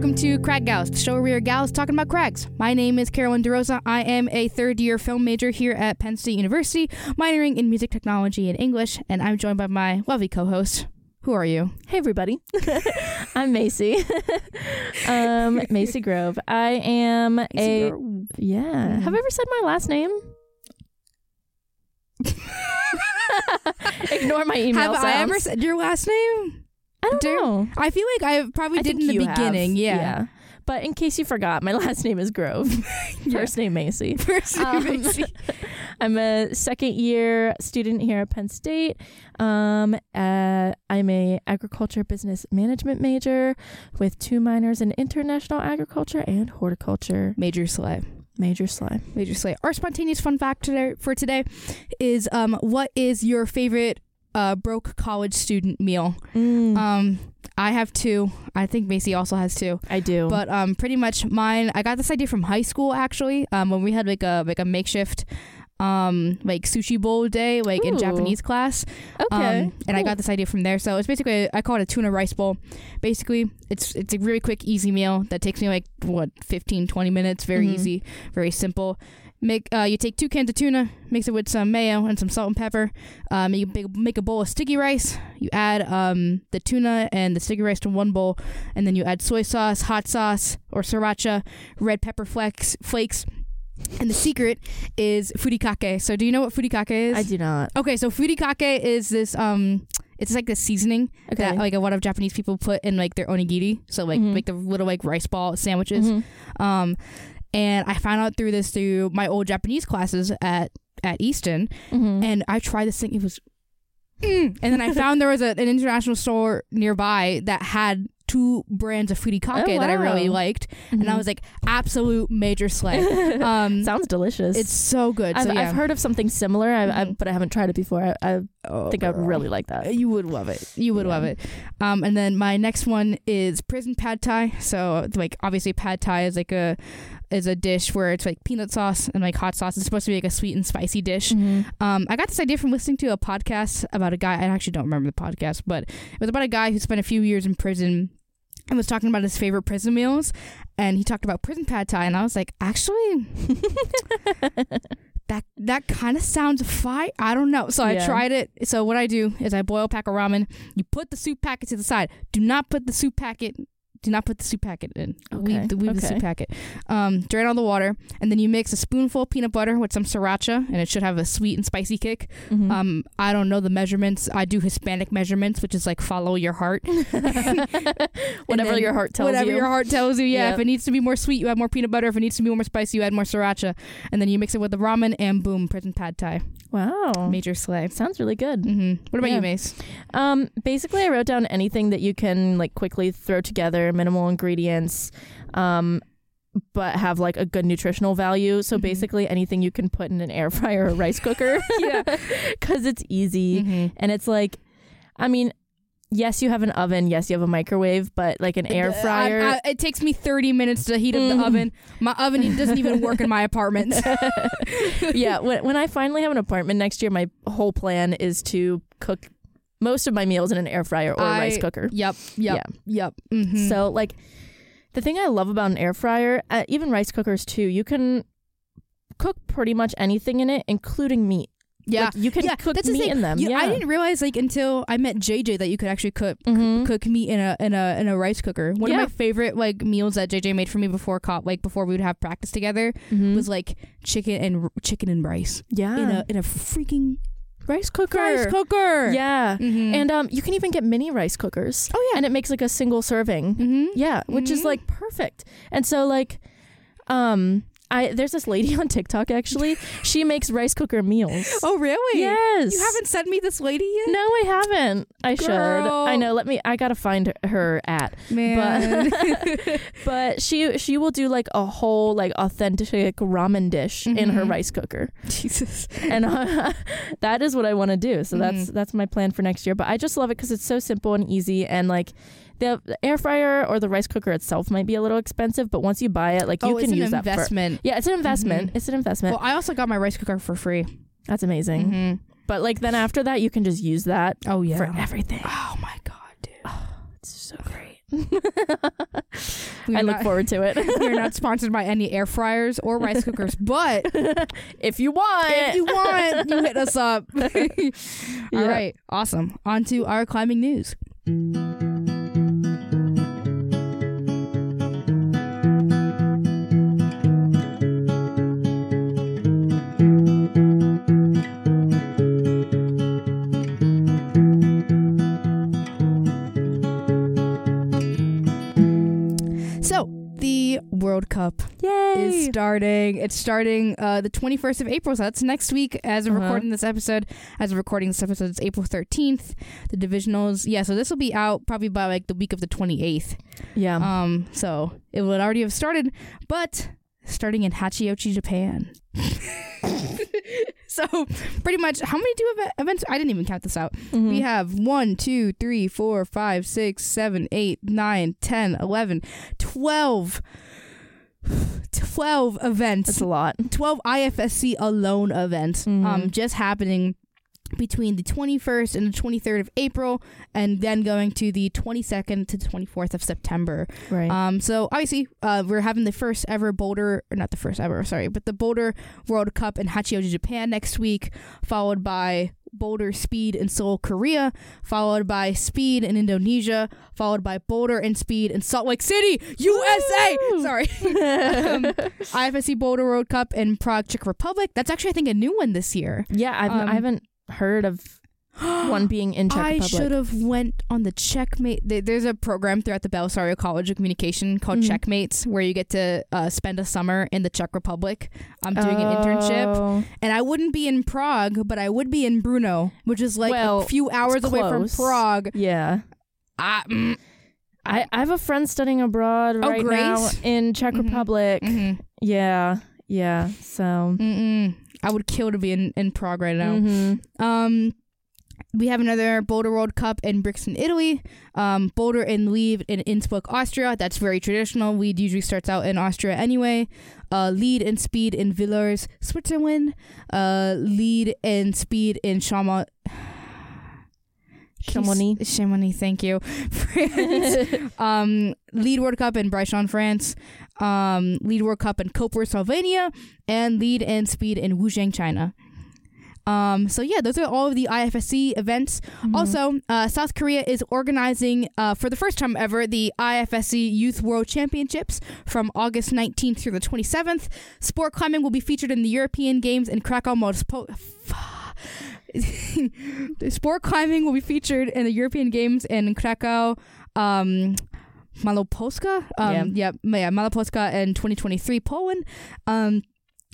Welcome to Crag Gals, the show where we are gals talking about crags. My name is Carolyn DeRosa. I am a third year film major here at Penn State University, minoring in music technology and English, and I'm joined by my lovely co host. Who are you? Hey everybody, I'm Macy. um, Macy Grove. I am a yeah. Mhm. Have I ever said my last name? Ignore my email. Have I ever said your last name? I don't do- know. I feel like I probably I did in the you have. beginning. Yeah. But in case you forgot, my last name is Grove. First name Macy. First Um, name Macy. I'm a second year student here at Penn State. Um, uh, I'm a agriculture business management major with two minors in international agriculture and horticulture. Major Slay. Major slime. Major Slay. Our spontaneous fun fact today for today is um, what is your favorite uh, broke college student meal? Mm, Um, I have two. I think Macy also has two. I do. But um, pretty much mine. I got this idea from high school actually. Um, when we had like a like a makeshift um like sushi bowl day like in Japanese class. okay. Um, and I got this idea from there. So it's basically I call it a tuna rice bowl. Basically, it's it's a really quick, easy meal that takes me like what 15, 20 minutes. Very Mhm. easy, very simple. Make uh, you take two cans of tuna, mix it with some mayo and some salt and pepper. Um, you make, make a bowl of sticky rice. You add um, the tuna and the sticky rice to one bowl, and then you add soy sauce, hot sauce, or sriracha, red pepper flakes, flakes. And the secret is furikake. So do you know what furikake is? I do not. Okay, so furikake is this um it's like this seasoning Okay. that like a lot of Japanese people put in like their onigiri. So like Mhm. like the little like rice ball sandwiches. Mhm. Um and I found out through this through my old Japanese classes at at Easton Mhm. and I tried this thing it was mm. and then I found there was a, an international store nearby that had two brands of furikake Oh, that I really wow. liked and I Mhm. was like absolute major slay. um Sounds delicious. it's so good. I've, so yeah. I've heard of something similar, I, I, Mhm. but I haven't tried it before. I, I Oh, think I'd really like that. You would love it. You would Yeah. love it. Um, and then my next one is prison pad thai. So like obviously pad thai is like a is a dish where it's like peanut sauce and like hot sauce. It's supposed to be like a sweet and spicy dish. Mhm. Um, I got this idea from listening to a podcast about a guy. I actually don't remember the podcast, but it was about a guy who spent a few years in prison and was talking about his favorite prison meals. And he talked about prison pad thai, and I was like, actually, that that kind of sounds fine. I don't know. So I tried it. So what I do is I boil a pack of ramen. You put the soup packet to the side. Do not put the soup packet. Do not put the soup packet in. Okay, Leave, the, leave the soup packet. Um, drain all the water, and then you mix a spoonful of peanut butter with some sriracha, and it should have a sweet and spicy kick. Mhm. Um, I don't know the measurements. I do Hispanic measurements, which is like follow your heart. whatever your heart tells whatever you. Whatever your heart tells you. Yeah. Yep. If it needs to be more sweet, you add more peanut butter. If it needs to be more spicy, you add more sriracha. And then you mix it with the ramen, and boom, prison pad thai. wow. Major slay. Sounds really good. hmm What about Yeah. you, Mace? Um, basically, I wrote down anything that you can like quickly throw together, minimal ingredients, um, but have like a good nutritional value. So Mhm. basically, anything you can put in an air fryer or rice cooker. Yeah. because it's easy Mhm. and it's like, I mean, yes, you have an oven, yes, you have a microwave, but like an air fryer. I- I- it takes me 30 minutes to heat up Mhm. the oven. My oven doesn't even work in my apartment. yeah, when when I finally have an apartment next year, my whole plan is to cook most of my meals in an air fryer or a rice cooker. Yep. Yep. Yep. Mhm. So like the thing I love about an air fryer, uh, even rice cookers too, you can cook pretty much anything in it, including meat. yeah. Like, you can yeah, cook that's the meat thing. in them. You- yeah, I didn't realize like until I met JJ that you could actually cook Mhm. cook meat in a in a in a rice cooker. One Yeah. of my favorite like meals that JJ made for me before co- like before we would have practice together Mhm. was like chicken and r- chicken and rice yeah in a in a freaking rice cooker. rice cooker. Yeah, Mhm. and um, you can even get mini rice cookers, oh yeah. and it makes like a single serving. mm-hmm. Yeah, which is Mhm. like perfect. And so like, um, I there's this lady on TikTok actually. she makes rice cooker meals. Oh really? yes. You haven't sent me this lady yet. No, I haven't. I should. I know. Let me. I gotta find her at. man. But she she will do like a whole like authentic ramen dish in her Mhm. rice cooker, Jesus. and uh, that is what I want to do. So that's Mhm. that's my plan for next year. But I just love it because it's so simple and easy, and like the air fryer or the rice cooker itself might be a little expensive, but once you buy it, like you oh, can use that for. investment. Yeah, it's an investment. Mhm. It's an investment. Well, I also got my rice cooker for free. That's amazing. Mhm. But like then after that, you can just use that Oh yeah. for everything. oh my god, dude. It's so great. I look not- forward to it. we are not sponsored by any air fryers or rice cookers, but if you want. if you want, you hit us up. All Yeah. right, awesome. On to our climbing news. Starting. It's starting uh, the 21st of April, so that's next week as of Uh-huh. recording this episode. As of recording this episode, it's April 13th. The divisionals, yeah, so this will be out probably by like the week of the 28th. yeah. Um, so it would already have started, but starting in Hachioji, Japan. so pretty much, how many do eve- events? I didn't even count this out. Mhm. We have one, two, three, four, five, six, seven, eight, nine, ten, eleven, twelve. 12 events That's a lot. 12 IFSC alone events um, Mhm. just happening between the 21st and the 23rd of April, and then going to the 22nd to 24th of September. Right. Um, so obviously, uh, we're having the first ever Boulder, or not the first ever, sorry, but the Boulder World Cup in Hachioji, Japan next week, followed by Boulder Speed in Seoul, Korea, followed by Speed in Indonesia, followed by Boulder and Speed in Salt Lake City, USA. Woo! Sorry. um, IFSC Boulder World Cup in Prague, Czech Republic. That's actually, I think, a new one this year. yeah, I've, um, I haven't heard of one being in Czech I Republic. I should have went on the Checkmate. There's a program throughout the Bellisario College of Communication called Mhm. Checkmates, where you get to uh, spend a summer in the Czech Republic. I'm doing an internship, Oh. and I wouldn't be in Prague, but I would be in Brno, which is like Well, a few hours away from. Prague. Yeah. I, mm, I, I have a friend studying abroad Oh, right now in Czech Mhm. Republic. mhm, Yeah. Yeah. So. mm-mm. I would kill to be in, in Prague right now. Mhm. Um, we have another Boulder World Cup in Brixen, Italy. Um, Boulder and Lead in Innsbruck, Austria. That's very traditional. Lead usually starts out in Austria anyway. Uh, lead and Speed in Villars, Switzerland. Uh, lead and Speed in Chamonix. Chamonix. Chamonix, thank you. France. um, lead World Cup in Briançon, France. Um, lead World Cup in Koper, Slovenia. And lead and Speed in Wujiang, China. Um, so yeah, those are all of the IFSC events. Mhm. Also, uh, South Korea is organizing uh, for the first time ever the IFSC Youth World Championships from August 19th through the 27th. Sport climbing will be featured in the European Games in Krakow. Mospo- Sport climbing will be featured in the European Games in Krakow. Um, Malopolska, um, yeah, yeah, Malopolska in 2023, Poland. Um,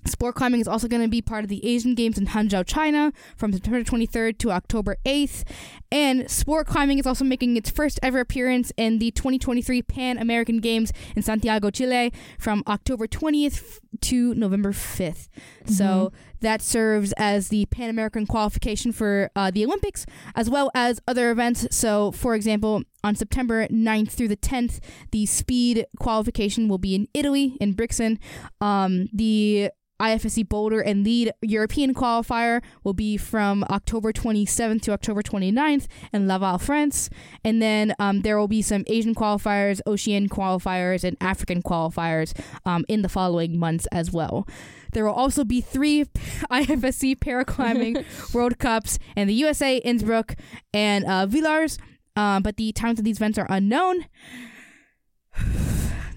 Sport climbing is also going to be part of the Asian Games in Hangzhou, China from September 23rd to October 8th. And sport climbing is also making its first ever appearance in the 2023 Pan American Games in Santiago, Chile from October 20th to November 5th. So mm-hmm. That serves as the Pan American qualification for uh, the Olympics as well as other events. So, for example, on September 9th through the 10th, the speed qualification will be in Italy, in Brixen. Um, the IFSC Boulder and Lead European qualifier will be from October 27th to October 29th in Laval, France. And then um, there will be some Asian qualifiers, Ocean qualifiers, and African qualifiers um, in the following months as well. There will also be three IFSC paraclimbing World Cups in the USA, Innsbruck, and uh, Villars. Um, but the times of these events are unknown.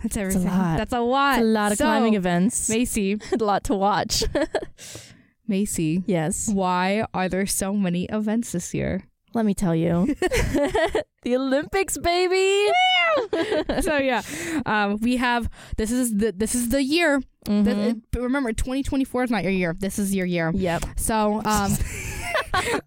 That's everything. lot. That's a lot. A lot of So, climbing events. Macy, a lot to watch. Macy, yes. why are there so many events this year? Let me tell you. the Olympics, baby. so yeah, um, we have this is the this is the year. Mhm. Th- but remember, 2024 is not your year. This is your year. Yep. So, um,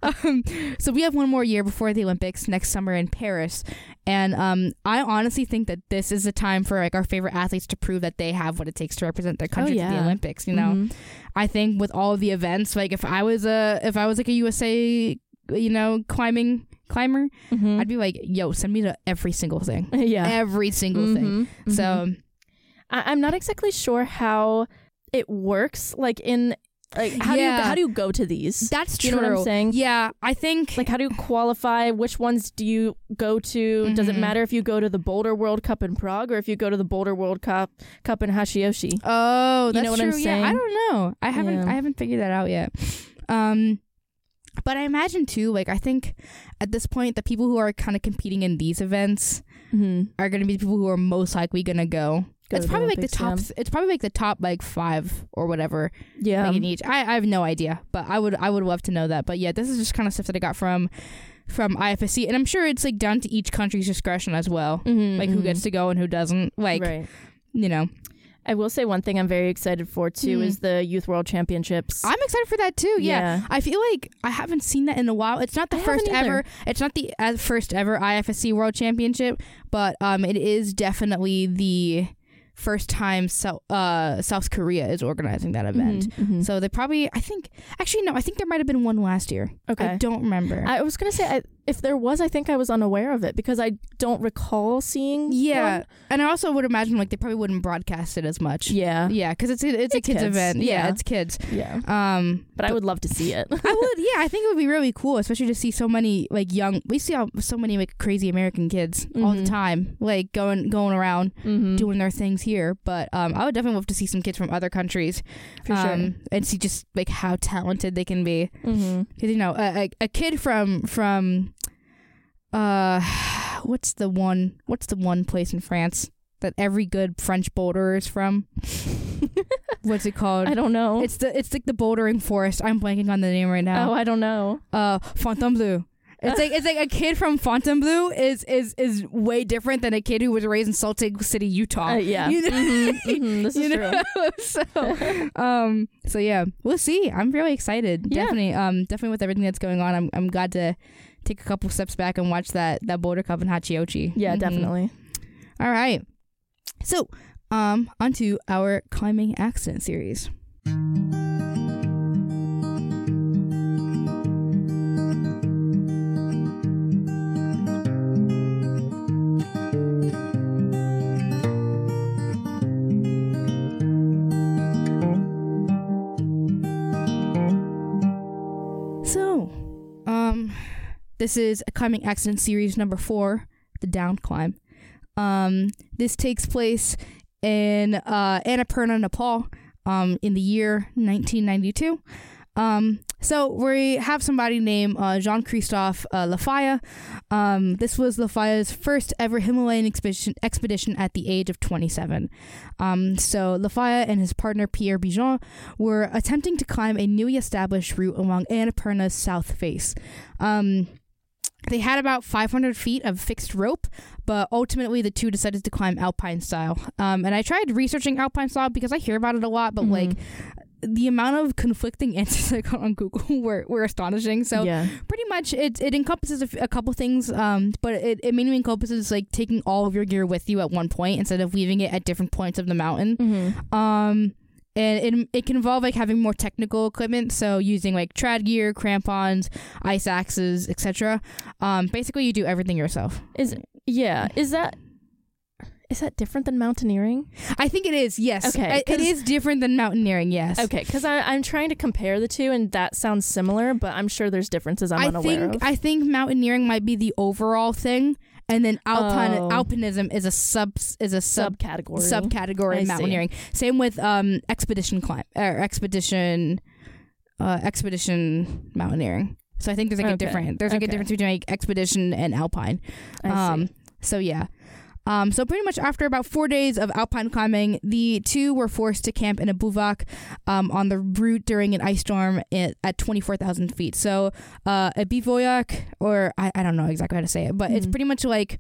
um, so we have one more year before the Olympics next summer in Paris, and um, I honestly think that this is a time for like our favorite athletes to prove that they have what it takes to represent their country to the. Olympics. You know, Mhm. I think with all the events, like if I was a if I was like a USA, you know, climbing climber, Mhm. I'd be like, yo, send me to every single thing, yeah. every single thing. Mhm. Mhm. So I- I'm not exactly sure how it works. Like in Like how do you how do you go to these? That's true. You know what I'm saying? Yeah, I think Like how do you qualify? Which ones do you go to? Does it Mhm. matter if you go to the Boulder World Cup in Prague or if you go to the Boulder World Cup Cup in Hashioshi? Oh, You that's know what true. Yeah, I don't know. I haven't Yeah. I haven't figured that out yet. Um but I imagine too, like I think at this point the people who are kind of competing in these events Mm-hmm. are gonna be the people who are most likely gonna go. Go it's probably like the top it's probably like the top like five or whatever Yeah. like, in each. I, I have no idea. But I would I would love to know that. But yeah, this is just kind of stuff that I got from from IFSC and I'm sure it's like down to each country's discretion as well. Mhm, Like who mhm. gets to go and who doesn't. Like right. you know. I will say one thing I'm very excited for too Mm. is the Youth World Championships. I'm excited for that too. Yeah. I feel like I haven't seen that in a while. It's not the I first ever. It's not the uh, first ever IFSC World Championship, but um, it is definitely the first time South uh South Korea is organizing that event. Mhm, mhm. So they probably, I think, actually no, I think there might have been one last year. okay. I don't remember. I was gonna say I, if there was, I think I was unaware of it because I don't recall seeing. yeah, one. and I also would imagine like they probably wouldn't broadcast it as much. yeah, yeah, because it's a, it's a kids, kids, event. Yeah, yeah. it's kids. yeah. Um, But I would love to see it. I would, yeah. I think it would be really cool, especially to see so many like young. We see how so many like crazy American kids all the Mhm. time, like going going around mm-hmm. doing their things here. But um, I would definitely love to see some kids from other countries, for sure. um, and see just like how talented they can be. mm-hmm. Because you know, a, a, a kid from from, uh, what's the one? What's the one place in France that every good French boulderer is from? What's it called? I don't know. It's the it's like the bouldering forest. I'm blanking on the name right now oh, I don't know. uh Fontainebleau. It's like it's like a kid from Fontainebleau is is is way different than a kid who was raised in Salt Lake City, Utah. Uh, yeah. You know? Mhm, mhm, This is You true. so um so yeah, we'll see. I'm really excited. Yeah. Definitely um definitely with everything that's going on. I'm I'm glad to take a couple steps back and watch that that Boulder Cup in Hachioji. Yeah, Mhm. definitely. All right. So, um onto our climbing accident series. This is a climbing accident series number four, the down climb. Um, this takes place in uh, Annapurna, Nepal, um, in the year 1992. Um, so we have somebody named uh, Jean Christophe uh, Lafaille. Um, this was Lafaille's first ever Himalayan expedition, expedition at the age of 27. Um, so Lafaille and his partner Pierre Béghin were attempting to climb a newly established route along Annapurna's south face. Um, they had about 500 feet of fixed rope, but ultimately the two decided to climb alpine style. Um, and I tried researching alpine style because I hear about it a lot, but Mhm. like the amount of conflicting answers I got on Google were, were astonishing. So yeah. pretty much it, it encompasses a, f- a couple things, um, but it, it mainly encompasses like taking all of your gear with you at one point instead of leaving it at different points of the mountain. Mm-hmm. Um, and it, it can involve like having more technical equipment, so using like trad gear, crampons, ice axes, etc. Um, basically, you do everything yourself. Is yeah. Is that is that different than mountaineering? I think it is. Yes. Okay, it 'cause- different than mountaineering. Yes. Okay, because I'm trying to compare the two, and that sounds similar, but I'm sure there's differences I'm I unaware think of. I think mountaineering might be the overall thing, and then alpine Oh. alpinism is a sub is a sub Subcategory. subcategory see. mountaineering. Same with um expedition climb or expedition uh expedition mountaineering. So I think there's like a different there's like a difference between like expedition and alpine. Um so yeah. Um, so pretty much after about four days of alpine climbing, the two were forced to camp in a bivouac um, on the route during an ice storm at, at 24,000 feet. So uh, a bivouac, or I, I don't know exactly how to say it, but it's Mhm. pretty much like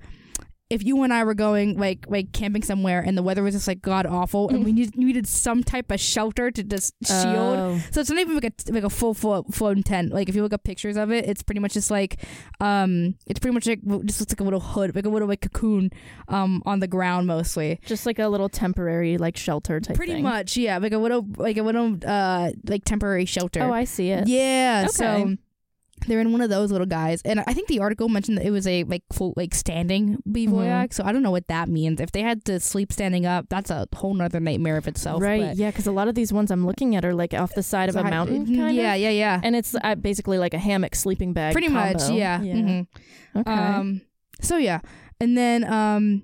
if you and I were going like like camping somewhere and the weather was just like god awful and we need, needed some type of shelter to just shield. Oh. So it's not even like a like a full full flown tent. Like if you look up pictures of it, it's pretty much just like um it's pretty much like just looks like a little hood, like a little like cocoon um on the ground mostly. just like a little temporary like shelter type. Pretty thing. much, yeah, like a little like a little uh like temporary shelter. Oh, I see it. Yeah. Okay. So they're in one of those little guys, and I think the article mentioned that it was a like quote like standing bivouac. So I don't know what that means. If they had to sleep standing up, that's a whole nother nightmare of itself. right. but- Yeah, because a lot of these ones I'm looking at are like off the side of a mountain, mhm, kind yeah, of. yeah, yeah. And it's uh, basically like a hammock sleeping bag. Pretty much, combo. yeah. mhm. Okay. Um, so yeah, and then um,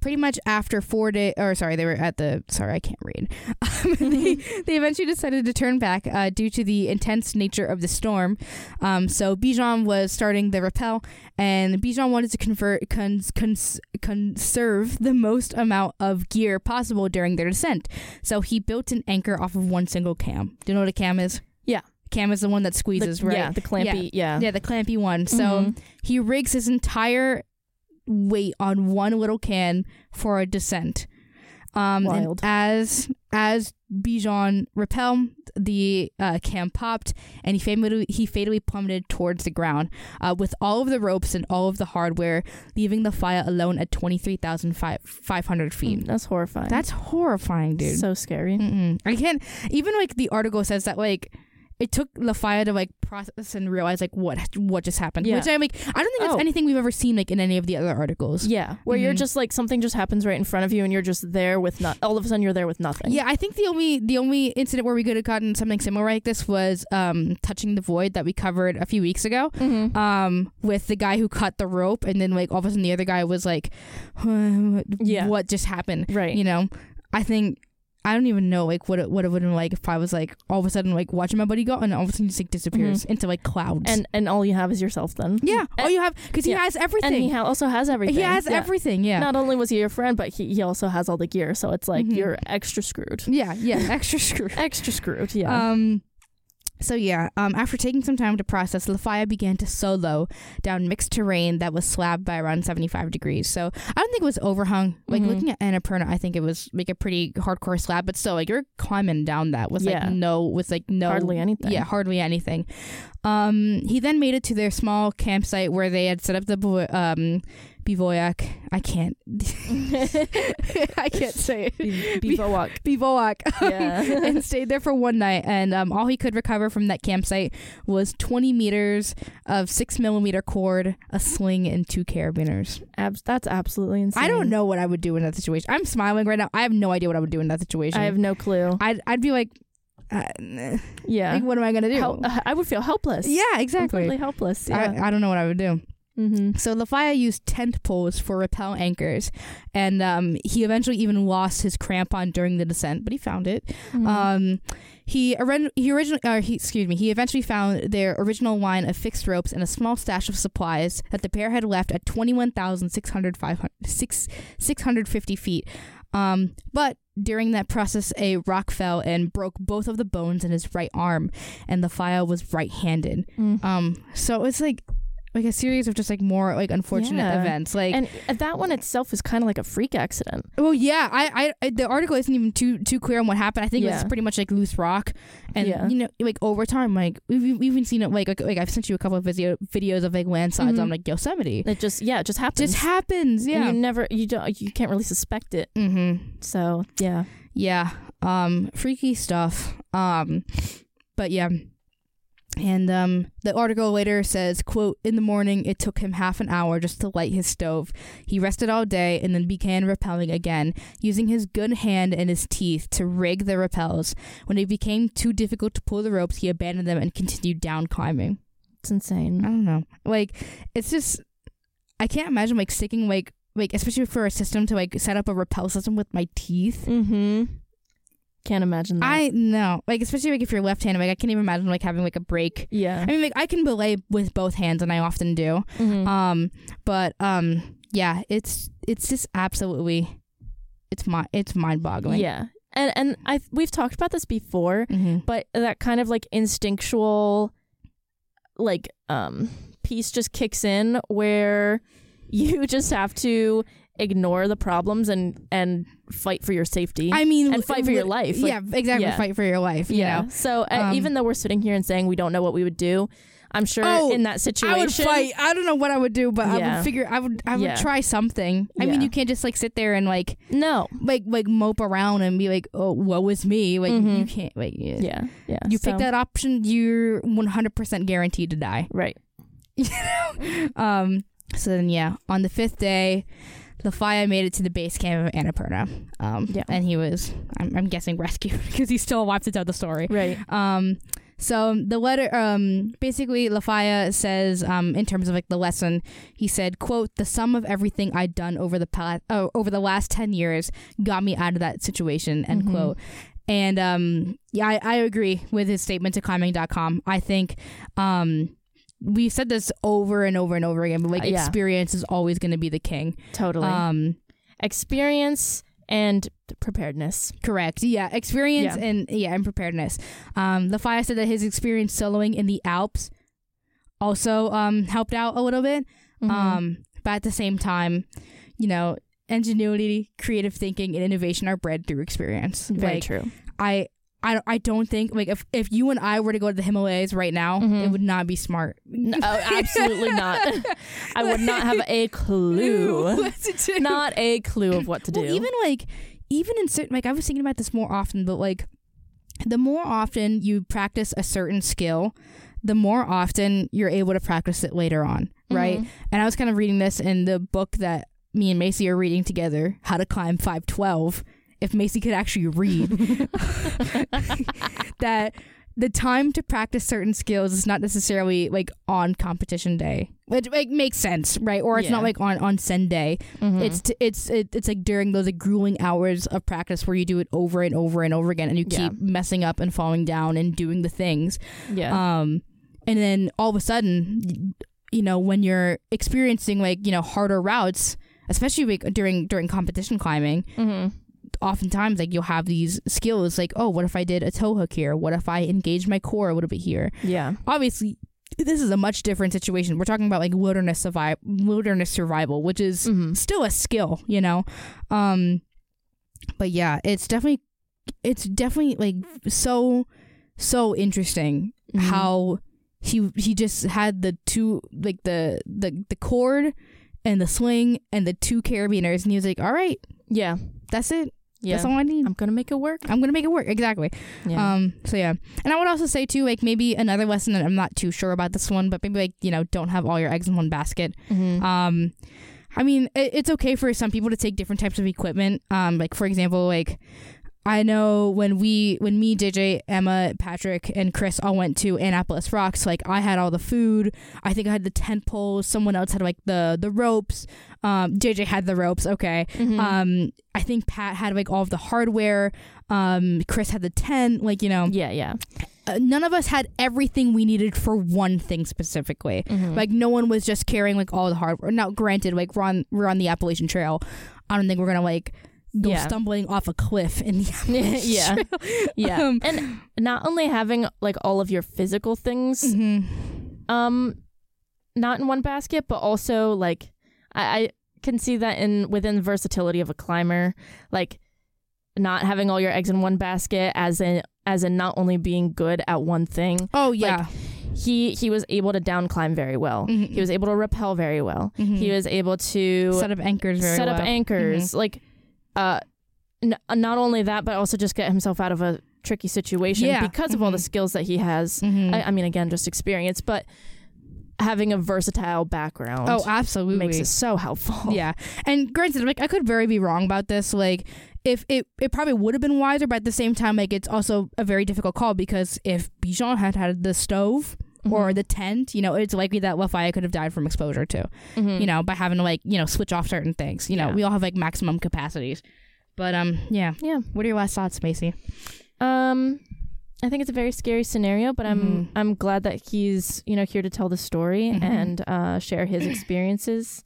pretty much after four days, or sorry, they were at the. Sorry, I can't read. Um, they, they eventually decided to turn back uh, due to the intense nature of the storm. Um, so Béghin was starting the rappel, and Béghin wanted to convert cons, cons, conserve the most amount of gear possible during their descent. So he built an anchor off of one single cam. Do you know what a cam is? Yeah. Cam is the one that The- squeezes, right? Yeah, the clampy. Yeah. Yeah, the clampy one. So Mhm. he rigs his entire weight on one little can for a descent. Um, and Wild. as as Béghin repel, the uh, cam popped, and he fatally he fatally plummeted towards the ground uh, with all of the ropes and all of the hardware, leaving Lafaille alone at twenty three thousand five hundred feet. Mm, That's horrifying. That's horrifying, dude. so scary. Mm-mm. I can't. Even like the article says that like it took Lafaille to like process and realize like what what just happened. Yeah. Which I'm like, I don't think that's Oh. anything we've ever seen like in any of the other articles. Yeah, where you're Mhm. just like something just happens right in front of you, and you're just there with not. All of a sudden, you're there with nothing. Yeah, I think the only the only incident where we could have gotten something similar like this was um touching the void that we covered a few weeks ago. Mm-hmm. Um, with the guy who cut the rope, and then like all of a sudden the other guy was like, Yeah. what just happened?" right. You know, I think I don't even know like what it would have been like if I was like all of a sudden like watching my buddy go and all of a sudden just like disappears into like clouds. and and all you have is yourself then. yeah, all you have because he yeah. has everything. And he ha- also has everything. He has Yeah. everything. Yeah. Not only was he your friend, but he, he also has all the gear. So it's like Mhm. you're extra screwed. yeah. Yeah. Extra screwed. Extra screwed. Yeah. Um. So yeah, um, after taking some time to process, Lafaille began to solo down mixed terrain that was slabbed by around 75 degrees. So I don't think it was overhung. Like Mhm. looking at Annapurna, I think it was like a pretty hardcore slab, but still, like you're climbing down that with Yeah. like no, with like no Hardly anything. Yeah, hardly anything. Um, he then made it to their small campsite where they had set up the um, bivouac. I can't. I can't say it. Bivouac. Bivouac. Yeah. and stayed there for one night. And um, all he could recover from that campsite was 20 meters of six millimeter cord, a sling, and two carabiners. Abs- that's absolutely insane. I don't know what I would do in that situation. I'm smiling right now. I have no idea what I would do in that situation. I have no clue. I'd, I'd be like, uh. Yeah. like, what am I gonna do? Hel- I would feel helpless. yeah, exactly. Completely helpless. Yeah. I, I don't know what I would do. Mm-hmm. So Lafaille used tent poles for rappel anchors, and um, he eventually even lost his crampon during the descent, but he found it. Mm-hmm. Um, he, oren- he originally, uh, he, excuse me, he eventually found their original line of fixed ropes and a small stash of supplies that the pair had left at 21,650 feet. Um, but during that process, a rock fell and broke both of the bones in his right arm, and Lafaille was right-handed. Mm. Um, so it's like like a series of just like more like unfortunate Yeah. events. Like, and uh, that one itself is kind of like a freak accident. well, yeah, I, I, the article isn't even too too clear on what happened. I think it Yeah. was pretty much like loose rock, and Yeah. you know, like over time, like we've we've even seen it. Like, like, like I've sent you a couple of video videos of like landslides Mhm. on like Yosemite. It just yeah, it just happens. Just happens, And yeah. you never you don't you can't really suspect it. mm-hmm. So yeah. Yeah. Um, freaky stuff. Um, but yeah. And um, the article later says, "quote In the morning, it took him half an hour just to light his stove. He rested all day and then began rappelling again, using his good hand and his teeth to rig the rappels. When it became too difficult to pull the ropes, he abandoned them and continued down climbing. It's insane. I don't know, like it's just I can't imagine like sticking like like especially for a system to like set up a rappel system with my teeth." Mm-hmm. Can't imagine that. I know, like especially like if you're left-handed, like I can't even imagine like having like a break. yeah. I mean, like I can belay with both hands, and I often do. Mhm. Um, but um, yeah, it's it's just absolutely, it's my it's mind-boggling. yeah. And and I we've talked about this before, hmm but that kind of like instinctual like um piece just kicks in where you just have to ignore the problems and and fight for your safety I mean, and fight for your life. Like, yeah, exactly. yeah. Fight for your life. You yeah. know? So uh, Um, even though we're sitting here and saying we don't know what we would do, I'm sure Oh, in that situation, I would fight. I don't know what I would do, but I would figure. I would. I would Yeah. try something. I mean, you can't just like sit there and like No. like like mope around and be like, oh, woe is me. Like Mhm. you can't. Like yeah. Yeah. Yeah. You so- pick that option, you're 100% guaranteed to die. Right. You know. um. So then, yeah, on the fifth day, Lafaille made it to the base camp of Annapurna. Um. Yeah. And he was, I'm, I'm guessing, rescued because he's still alive to tell the story. Right. Um, so the letter, um, basically, Lafaille says, um, in terms of like the lesson, he said, "quote The sum of everything I'd done over the past, oh, over the last ten years got me out of that situation." End Mhm. quote. And um, yeah, I, I agree with his statement to climbing.com. I think, um. We've said this over and over and over again, but like Uh, yeah. experience is always going to be the king. Totally. Um, Experience and preparedness. Correct. Yeah, experience Yeah. and yeah, and preparedness. Um, Lafaille said that his experience soloing in the Alps also um helped out a little bit. Mhm. Um, but at the same time, you know, ingenuity, creative thinking, and innovation are bred through experience. Very like true. I. I, I don't think like if, if you and I were to go to the Himalayas right now, Mhm. it would not be smart. No, absolutely not. I would not have a clue. What to do. not a clue of what to do. Well, even like, even in certain, like, I was thinking about this more often, but like, the more often you practice a certain skill, the more often you're able to practice it later on, right? Mhm. And I was kind of reading this in the book that me and Macy are reading together, How to Climb 512. If Macy could actually read, that the time to practice certain skills is not necessarily like on competition day, which like makes sense, right? Or it's Yeah. not like on on send day. Mhm. It's t- it's it, it's like during those like grueling hours of practice where you do it over and over and over again, and you Yeah. keep messing up and falling down and doing the things. yeah. Um, and then all of a sudden, you know, when you're experiencing like you know harder routes, especially like during during competition climbing, hmm oftentimes like you'll have these skills like, oh, what if I did a toe hook here? What if I engaged my core a little bit here? Yeah. Obviously. This is a much different situation. We're talking about like wilderness survival, wilderness survival, which is hmm still a skill, you know. Um but yeah, it's definitely it's definitely like so so interesting Mhm. how he he just had the two like the the the cord and the sling and the two carabiners and he was like, "All right, Yeah. that's it. Yeah. That's all I need. I'm gonna make it work. I'm gonna make it work." Exactly. Yeah. Um. So yeah, and I would also say too, like maybe another lesson, that I'm not too sure about this one, but maybe like you know, don't have all your eggs in one basket. Mhm. Um, I mean, it, it's okay for some people to take different types of equipment. Um, like for example, like I know when we, when me, JJ, Emma, Patrick, and Chris all went to Annapolis Rocks, like I had all the food. I think I had the tent poles. Someone else had like the the ropes. Um, JJ had the ropes. Okay. Mhm. Um, I think Pat had like all of the hardware. Um, Chris had the tent. Like you know, yeah. Yeah. uh, none of us had everything we needed for one thing specifically. Mhm. Like no one was just carrying like all the hardware. Now, granted, like we're on we're on the Appalachian Trail. I don't think we're gonna like go Yeah. stumbling off a cliff in the Yeah. Yeah. Um, and not only having like all of your physical things mhm. um not in one basket but also like I, I can see that in within the versatility of a climber like not having all your eggs in one basket as in as in not only being good at one thing Oh yeah. he he was able to down climb very well Mhm. he was able to rappel very well Mhm. he was able to set up anchors very set up well. Mm-hmm. anchors like uh n- not only that but also just get himself out of a tricky situation Yeah. because of all the Mhm. skills that he has Mhm. I, I mean again just experience but having a versatile background oh, absolutely. makes it so helpful Yeah, and granted, like I could very be wrong about this. Like, if it it probably would have been wiser, but at the same time, like it's also a very difficult call because if Béghin had had the stove or Mhm. the tent, you know, it's likely that Lafaille could have died from exposure too. Mhm. You know, by having to like you know switch off certain things. You know, Yeah. we all have like maximum capacities. But um, yeah. yeah What are your last thoughts, Macy? um I think it's a very scary scenario, but I'm Mhm. I'm glad that he's you know here to tell the story Mhm. and uh, share his experiences,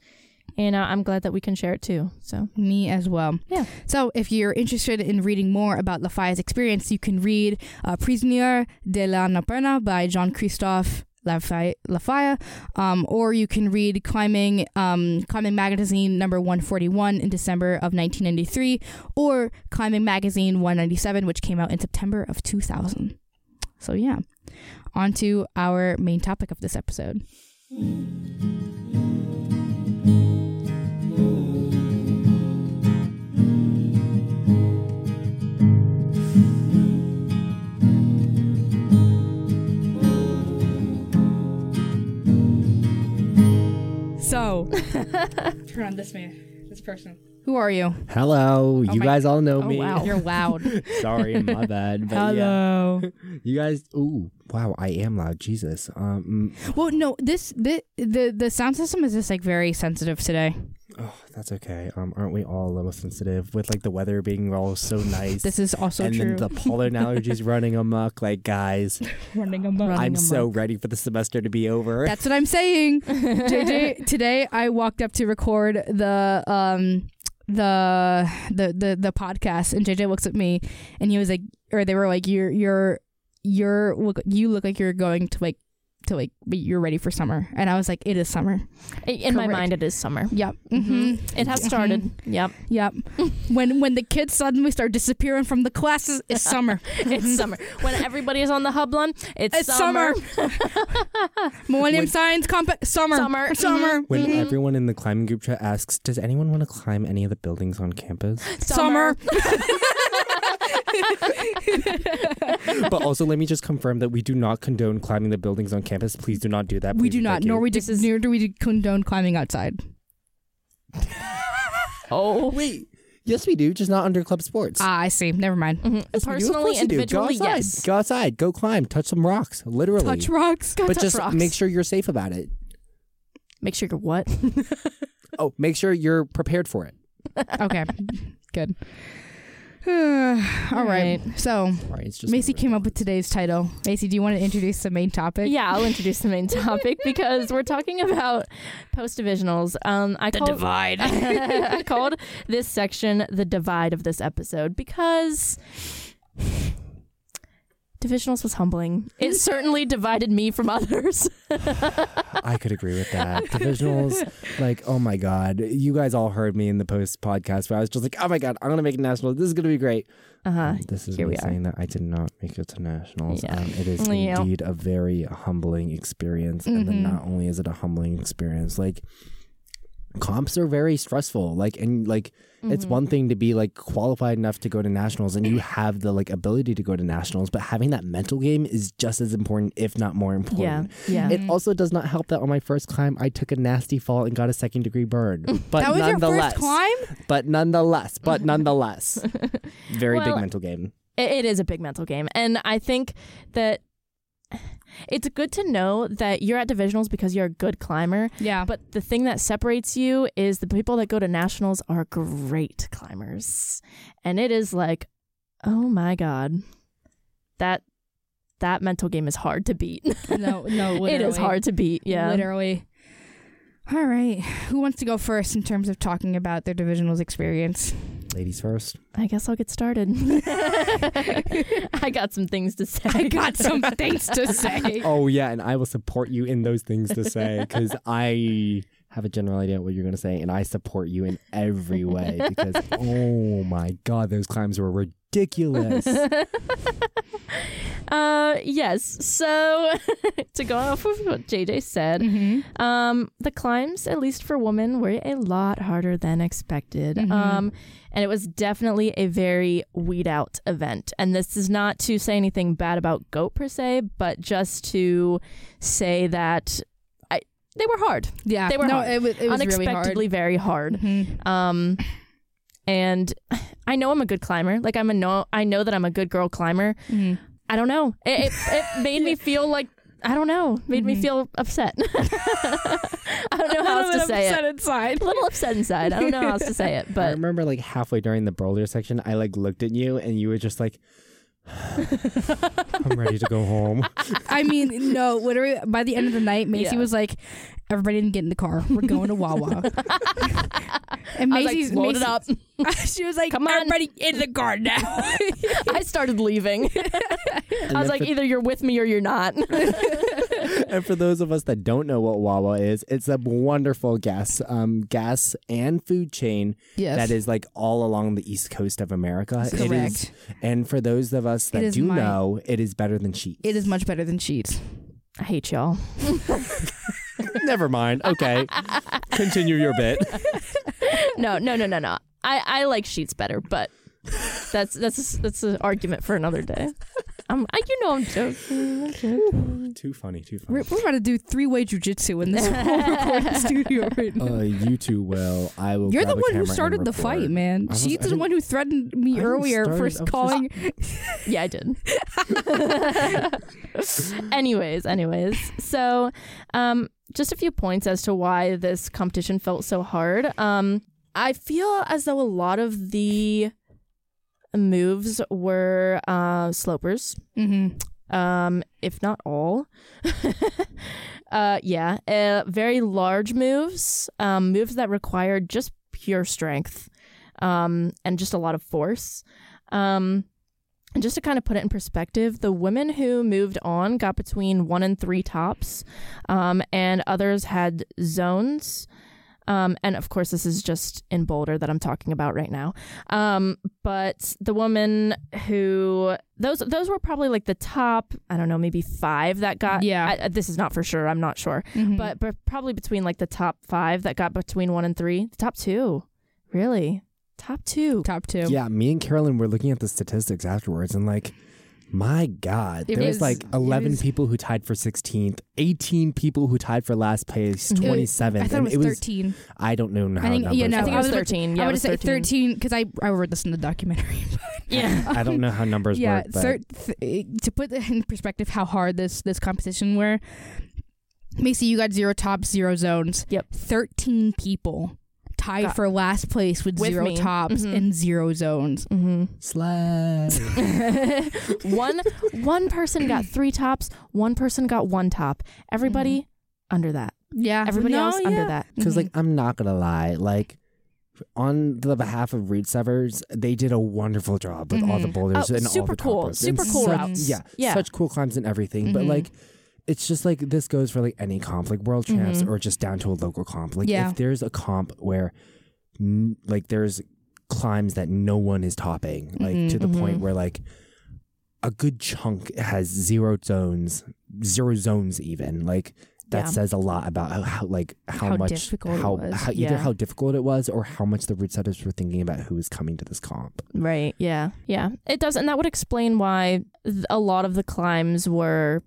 and uh, I'm glad that we can share it too. So Me as well. Yeah. So if you're interested in reading more about Lafaille's experience, you can read uh, Prisonnier de l'Annapurna by Jean Christophe Lafayette, Lafayette um, or you can read Climbing um, Climbing Magazine number 141 in December of 1993, or Climbing Magazine 197, which came out in September of 2000. So yeah, on to our main topic of this episode. So, turn on this man, this person. Who are you? Hello, you my- guys all know Oh, me. wow. You're loud. Sorry, my bad. But yeah, you guys. Ooh, wow, I am loud. Jesus. Um, Well, no, this the the the sound system is just like very sensitive today. Oh, that's okay. Um, aren't we all a little sensitive with like the weather being all so nice? This is also and true. then the pollen allergies running amok. Like, guys, running amok. I'm so amok. ready for the semester to be over. That's what I'm saying. JJ, today I walked up to record the um the the the the podcast, and JJ looks at me, and he was like, or they were like, you're you're you're look you look like you're going to like to like be you're ready for summer, and I was like, it is summer. In my mind, it is summer. Yep. Mhm. Mm-hmm. It has started. Yep. Yep. when when the kids suddenly start disappearing from the classes, it's summer. It's summer. When everybody is on the hublon, it's, It's summer. Millennium When- Science Compact. Summer. Summer. Summer. when Mhm. everyone in the climbing group chat asks, "Does anyone want to climb any of the buildings on campus?" Summer. but also, let me just confirm that we do not condone climbing the buildings on campus. Please do not do that. we please do not, thank you. nor we This do, nor do we condone climbing outside. Oh. Wait, yes, we do, just not under club sports. Ah, I see. Never mind. Mhm. Yes, we do. Of Personally, course you do. individually, go outside. yes. Go outside. Go climb. Touch some rocks. Literally. Touch rocks. Go but touch just rocks. make sure you're safe about it. Make sure you're what? Oh, make sure you're prepared for it. okay, good. All right. So Sorry, it's just Macy came up with today's title. Macy, do you want to introduce the main topic? yeah, I'll introduce the main topic because we're talking about post divisionals. Um, I called divide. I called this section the divide of this episode because divisionals was humbling. It certainly divided me from others. I could agree with that. Divisionals, like, oh my god, you guys all heard me in the post podcast where I was just like, oh my god, I'm gonna make it national. This is gonna be great. Uh huh. Um, this is here me we are. saying that I did not make it to nationals. Yeah. Um, it is Yeah. indeed a very humbling experience, and then Mhm. not only is it a humbling experience, like comps are very stressful. Like, and like it's Mhm. one thing to be like qualified enough to go to nationals, and you have the like ability to go to nationals, but having that mental game is just as important, if not more important. Yeah, yeah. It also does not help that on my first climb I took a nasty fall and got a second degree burn. But that was your nonetheless, first climb. but nonetheless, but nonetheless, very Well, big mental game. It is a big mental game. And I think that it's good to know that you're at divisionals because you're a good climber. Yeah. But the thing that separates you is the people that go to nationals are great climbers. And it is like, oh my God. That that mental game is hard to beat. no, no. it is hard to beat. Yeah. Literally. All right. Who wants to go first in terms of talking about their divisionals experience? Ladies first. I guess I'll get started. I got some things to say. I got some things to say. Oh yeah, and I will support you in those things to say because I have a general idea what you're gonna say, and I support you in every way because oh my god, those climbs were ridiculous. uh yes. So to go off of what JJ said, Mm-hmm. um the climbs at least for women were a lot harder than expected. Mhm. Um and it was definitely a very weed out event. And this is not to say anything bad about goat per se, but just to say that I they were hard. Yeah. They were no, hard. it was, it was really hard. Unexpectedly very hard. Mhm. Um, and I know I'm a good climber. Like I'm a no. I know that I'm a good girl climber. Mhm. I don't know. It it, it made me feel like I don't know. Made me Mhm. feel upset. I don't know how else to say it. A little upset inside. A little upset inside. I don't know how else to say it, But I remember like halfway during the boulder section, I like looked at you and you were just like, I'm ready to go home. I mean, no, literally, by the end of the night, Macy Yeah. was like, everybody didn't get in the car. We're going to Wawa. and I was Macy's like, load it Macy- up. she was like, Come on. everybody in the car now. I started leaving. I was like, either you're with me or you're not. and for those of us that don't know what Wawa is, it's a wonderful gas, um, gas and food chain Yes. that is like all along the east coast of America. It is, correct. and for those of us that is do my- know, it is better than Sheetz. It is much better than Sheetz. I hate y'all. Never mind. Okay, continue your bit. no, no, no, no, no. I, I like Sheetz better, but that's that's that's an argument for another day. I'm, I, you know, I'm joking. I'm joking. Too funny. Too funny. We're, we're about to do three way jujitsu in this whole recording studio right now. Uh, you two will. I will. You're the grab a one who started the fight, man. I was- She's the one who threatened me I earlier start for it. I was calling. Yeah, I did. anyways, anyways. So, um, just a few points as to why this competition felt so hard. Um, I feel as though a lot of the moves were uh, slopers. Mm-hmm. um, if not all. uh, yeah, uh, very large moves, um, moves that required just pure strength, um, and just a lot of force. Um, and just to kind of put it in perspective, the women who moved on got between one and three tops, um, and others had zones. Um, and of course, this is just in Boulder that I'm talking about right now. Um, but the woman who those those were probably like the top, I don't know, maybe five that got. Yeah. I, this is not for sure. I'm not sure, Mhm. but but probably between like the top five that got between one and three. The top two, really, top two. top two. Yeah, me and Carolyn were looking at the statistics afterwards, and like, my God, It there was is- like 11 is- people who tied for 16th, 18 people who tied for last place, Mhm. 27th. I thought and it was thirteen. I don't know how I think- numbers yeah, no, I think it was was- thirteen. Yeah, I would say 13. because I I read this in the documentary. Yeah. I don't know how numbers yeah, work, but thir- th- to put it in perspective, how hard this this competition were. Macy, you got zero tops, zero zones. Yep. Thirteen people tied Got- for last place with, With zero me. tops Mhm. and zero zones. hmm slag. one one person got three tops. One person got one top. Everybody under that. Yeah, Everybody No, else under yeah. that. Because like I'm not gonna lie, like on the behalf of Reed Severs, they did a wonderful job with all the Mhm. boulders Oh, and all super the cool. toppers. Super And cool such- routes. Yeah, Yeah. such cool climbs and everything. But Mhm. like, it's just like this goes for like any comp, like World Champs Mhm. or just down to a local comp. Like Yeah. if there's a comp where, n- like, there's climbs that no one is topping, like Mhm. to the point Mhm. where like a good chunk has zero zones, zero zones even like. That Yeah. says a lot about how, how like how, How much difficult it how, was. how either Yeah. how difficult it was or how much the route setters were thinking about who was coming to this comp. Right. Yeah. Yeah. It does, and that would explain why th- a lot of the climbs were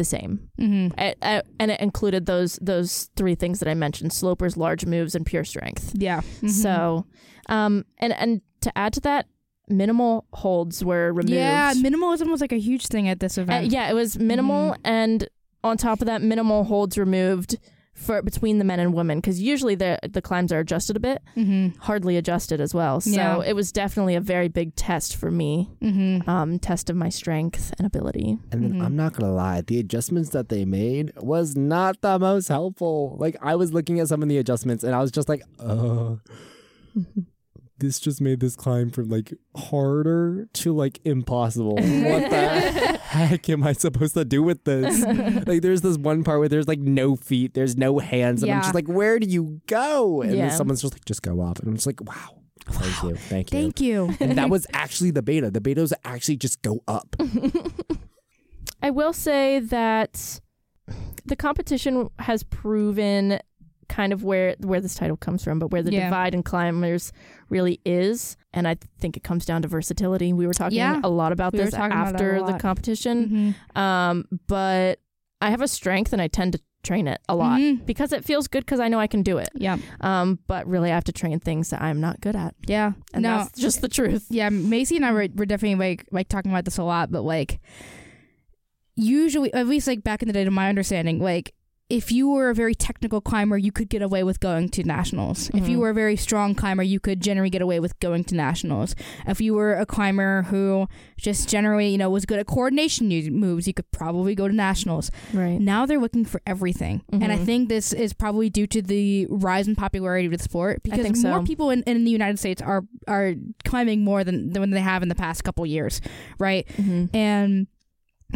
the same. Mhm. Uh, and it included those those three things that I mentioned: slopers, large moves, and pure strength. Yeah. Mhm. So, um, and and to add to that, minimal holds were removed. yeah, minimalism was like a huge thing at this Uh, event. yeah, it was minimal, and on top of that, minimal holds removed for between the men and women because usually the the climbs are adjusted a bit, Mm-hmm. hardly adjusted as well. So Yeah. it was definitely a very big test for me, Mm-hmm. um, test of my strength and ability. And then Mhm. I'm not gonna lie, the adjustments that they made was not the most helpful. Like I was looking at some of the adjustments and I was just like, uh this just made this climb from like harder to like impossible. What the heck am I supposed to do with this? like there's this one part where there's like no feet, there's no hands, and I'm just like, where do you go? And Yeah. then someone's just like, just go up. And I'm just like, wow. Thank you. Thank you. Thank you. and that was actually the beta. The betas actually just go up. I will say that the competition has proven kind of where where this title comes from, but where the Yeah. divide in climbers really is, and I think it comes down to versatility. We were talking Yeah. a lot about We this talking about after the competition. Mhm. Um, but I have a strength, and I tend to train it a lot Mhm. because it feels good because I know I can do it. Yeah. Um, but really, I have to train things that I'm not good at, Yeah. and no. that's just the truth. yeah, Macy and I were, were definitely like like talking about this a lot, but like usually at least like back in the day to my understanding, like if you were a very technical climber, you could get away with going to nationals. If you Mhm. were a very strong climber, you could generally get away with going to nationals. If you were a climber who just generally, you know, was good at coordination moves, you could probably go to nationals. Right. Now they're looking for everything. And I Mhm. think this is probably due to the rise in popularity of the sport because more so. people in, in the United States are are climbing more than, than they have in the past couple years, right? hmm And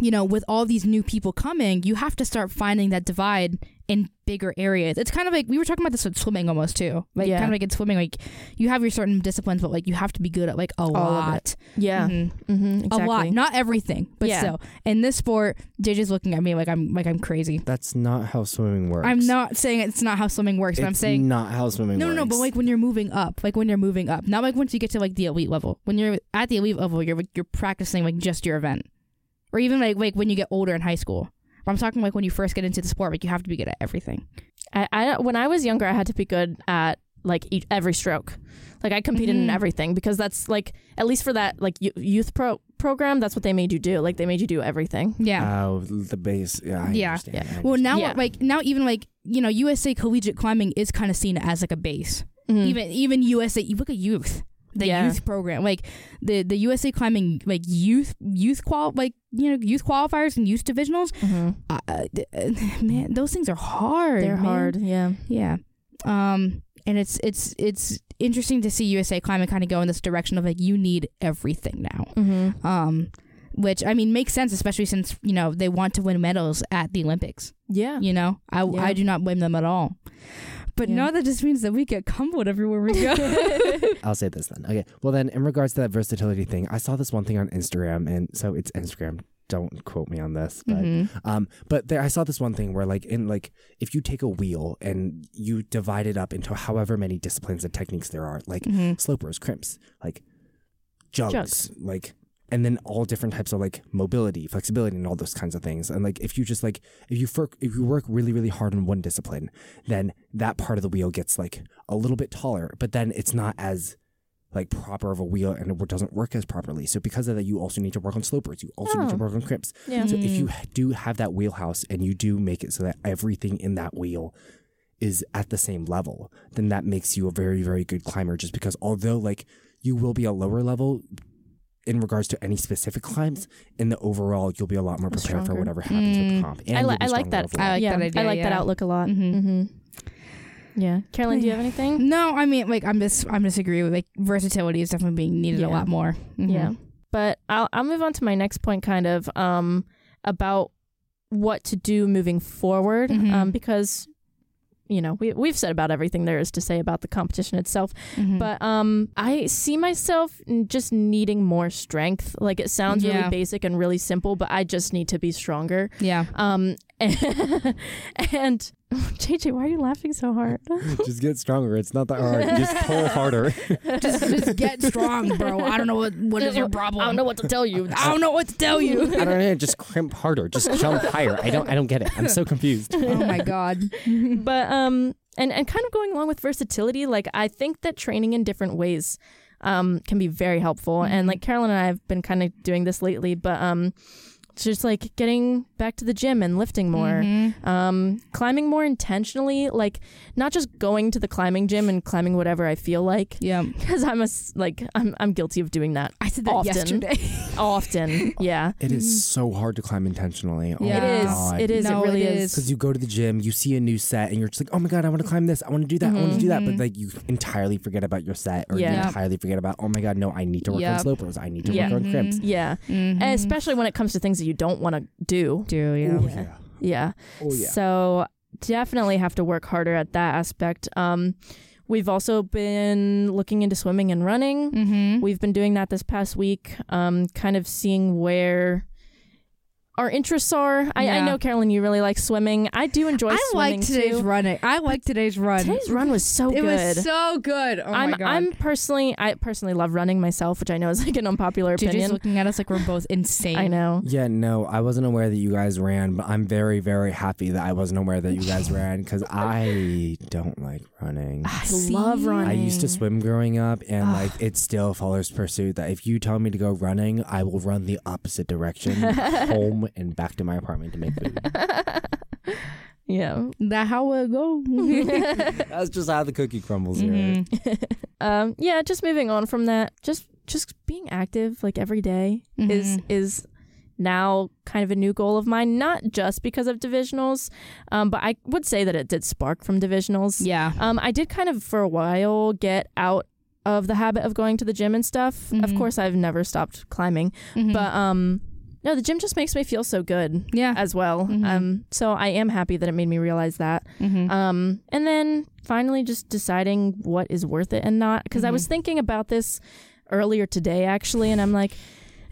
you know, with all these new people coming, you have to start finding that divide in bigger areas. It's kind of like we were talking about this with swimming almost too. Like Yeah. kind of like in swimming, like you have your certain disciplines, but like you have to be good at like a of lot. Yeah. Mhm. Mm-hmm, exactly. A lot, not everything, but Yeah. still. In this sport, JJ's looking at me like I'm like I'm crazy. That's not how swimming works. I'm not saying it's not how swimming works, but I'm saying not how swimming no, works. no, no. But like when you're moving up, like when you're moving up, not like once you get to like the elite level. When you're at the elite level, you're you're practicing like just your event, or even like like when you get older in high school. But I'm talking like when you first get into the sport, like you have to be good at everything. I, I when I was younger, I had to be good at like each, every stroke. Like I competed in Mhm. everything because that's like at least for that like youth pro program, that's what they made you do. Like they made you do everything. Yeah. Oh, the base. Yeah. I Yeah. understand, Yeah. I well, now Yeah. like now even like you know USA collegiate climbing is kind of seen as like a base. Mhm. Even even USA, you look at youth. The Yeah. youth program, like the the USA climbing, like youth youth qual, like you know youth qualifiers and youth divisionals. Mhm. Uh, uh, man, those things are hard. They're man. hard. Yeah. Yeah. Um and it's it's it's interesting to see USA climbing kind of go in this direction of like you need everything now. Mm-hmm. Um which I mean makes sense especially since, you know, they want to win medals at the Olympics, Yeah. you know? I Yeah. I do not blame them at all. But Yeah. no, that just means that we get cumbled everywhere we go. I'll say this then. Okay. Well, then, in regards to that versatility thing, I saw this one thing on Instagram, and so it's Instagram. Don't quote me on this, but Mhm. um, but there I saw this one thing where like in like if you take a wheel and you divide it up into however many disciplines and techniques there are, like Mhm. slopers, crimps, like jugs, Jugs. like and then all different types of like mobility, flexibility, and all those kinds of things. And like if you just like if you work if you work really really hard on one discipline, then that part of the wheel gets like a little bit taller, but then it's not as like proper of a wheel and it doesn't work as properly. So because of that, you also need to work on slopers. You also need to Oh. work on crimps. Yeah. So if you Mm. do have that wheelhouse and you do make it so that everything in that wheel is at the same level, then that makes you a very, very good climber. Just because although like you will be a lower level in regards to any specific climbs, in the overall you'll be a lot more prepared for whatever happens Mm. with comp. And I, li- I like that. overall. I like yeah, that idea, I like that outlook a lot. Mhm. Mm-hmm. Yeah. Carolyn, do you have anything? No, I mean like I'm just I'm disagree with like versatility is definitely being needed Yeah. a lot more. Mhm. Yeah. But I'll I'll move on to my next point kind of um about what to do moving forward Mhm. um because you know, we we've said about everything there is to say about the competition itself, Mhm. but um I see myself just needing more strength. Like it sounds Yeah. really basic and really simple, but I just need to be stronger. yeah. Um and JJ, why are you laughing so hard? Just get stronger. It's not that hard. Just pull harder. just just get strong, bro. I don't know what what is your problem. I don't know what to tell you. I don't know what to tell you. I don't know. Just crimp harder. Just jump higher. I don't. I don't get it. I'm so confused. oh my god. but um and and kind of going along with versatility like i think that training in different ways um can be very helpful and Mhm. like carolyn and i have been kind of doing this lately but um it's just like getting back to the gym and lifting more Mhm. um climbing more intentionally like not just going to the climbing gym and climbing whatever i feel like Yeah. because i'm a like i'm i'm guilty of doing that I said that Often. yesterday. often yeah It is so hard to climb intentionally. Oh Yeah. it my is God. it is No, it really it is, is. Because you go to the gym, you see a new set, and you're just like, oh my god, I want to climb this, I want to do that, I want to do that, but Mhm. like you entirely forget about your set, or you entirely forget about, oh my god, no, I need to work Yep. on slopers, I need to Yeah. work on crimps. Yeah Mhm. Especially when it comes to things that you don't want to do do yeah. Oh Yeah. yeah, Yeah. oh yeah. So definitely have to work harder at that aspect. Um, we've also been looking into swimming and running. Mm-hmm. We've been doing that this past week, um, kind of seeing where our interests are. I, I know, Carolyn, you really like swimming. I do enjoy swimming. I swimming like today's too. running. I like today's run. Today's run was so it good. was so good. Oh I'm my god. I'm personally I personally love running myself, which I know is like an unpopular JJ's opinion. looking at us like we're both insane. I know. Yeah, no, I wasn't aware that you guys ran, but I'm very, very happy that I wasn't aware that you guys ran because I don't like running. I See? love running. I used to swim growing up, and like it still follows pursuit. That if you tell me to go running, I will run the opposite direction, home and back to my apartment to make food. yeah. That how it go. That's just how the cookie crumbles here. Mhm. um yeah just moving on from that just just being active like every day is Mhm. is now kind of a new goal of mine not just because of divisionals um but i would say that it did spark from divisionals Yeah. um i did kind of for a while get out of the habit of going to the gym and stuff of Mhm. course i've never stopped climbing Mhm. but um no, the gym just makes me feel so good Yeah. as well. Mhm. Um, so I am happy that it made me realize that. Mm-hmm. Um, and then finally just deciding what is worth it and not. Because I was Mhm. thinking about this earlier today, actually, and I'm like,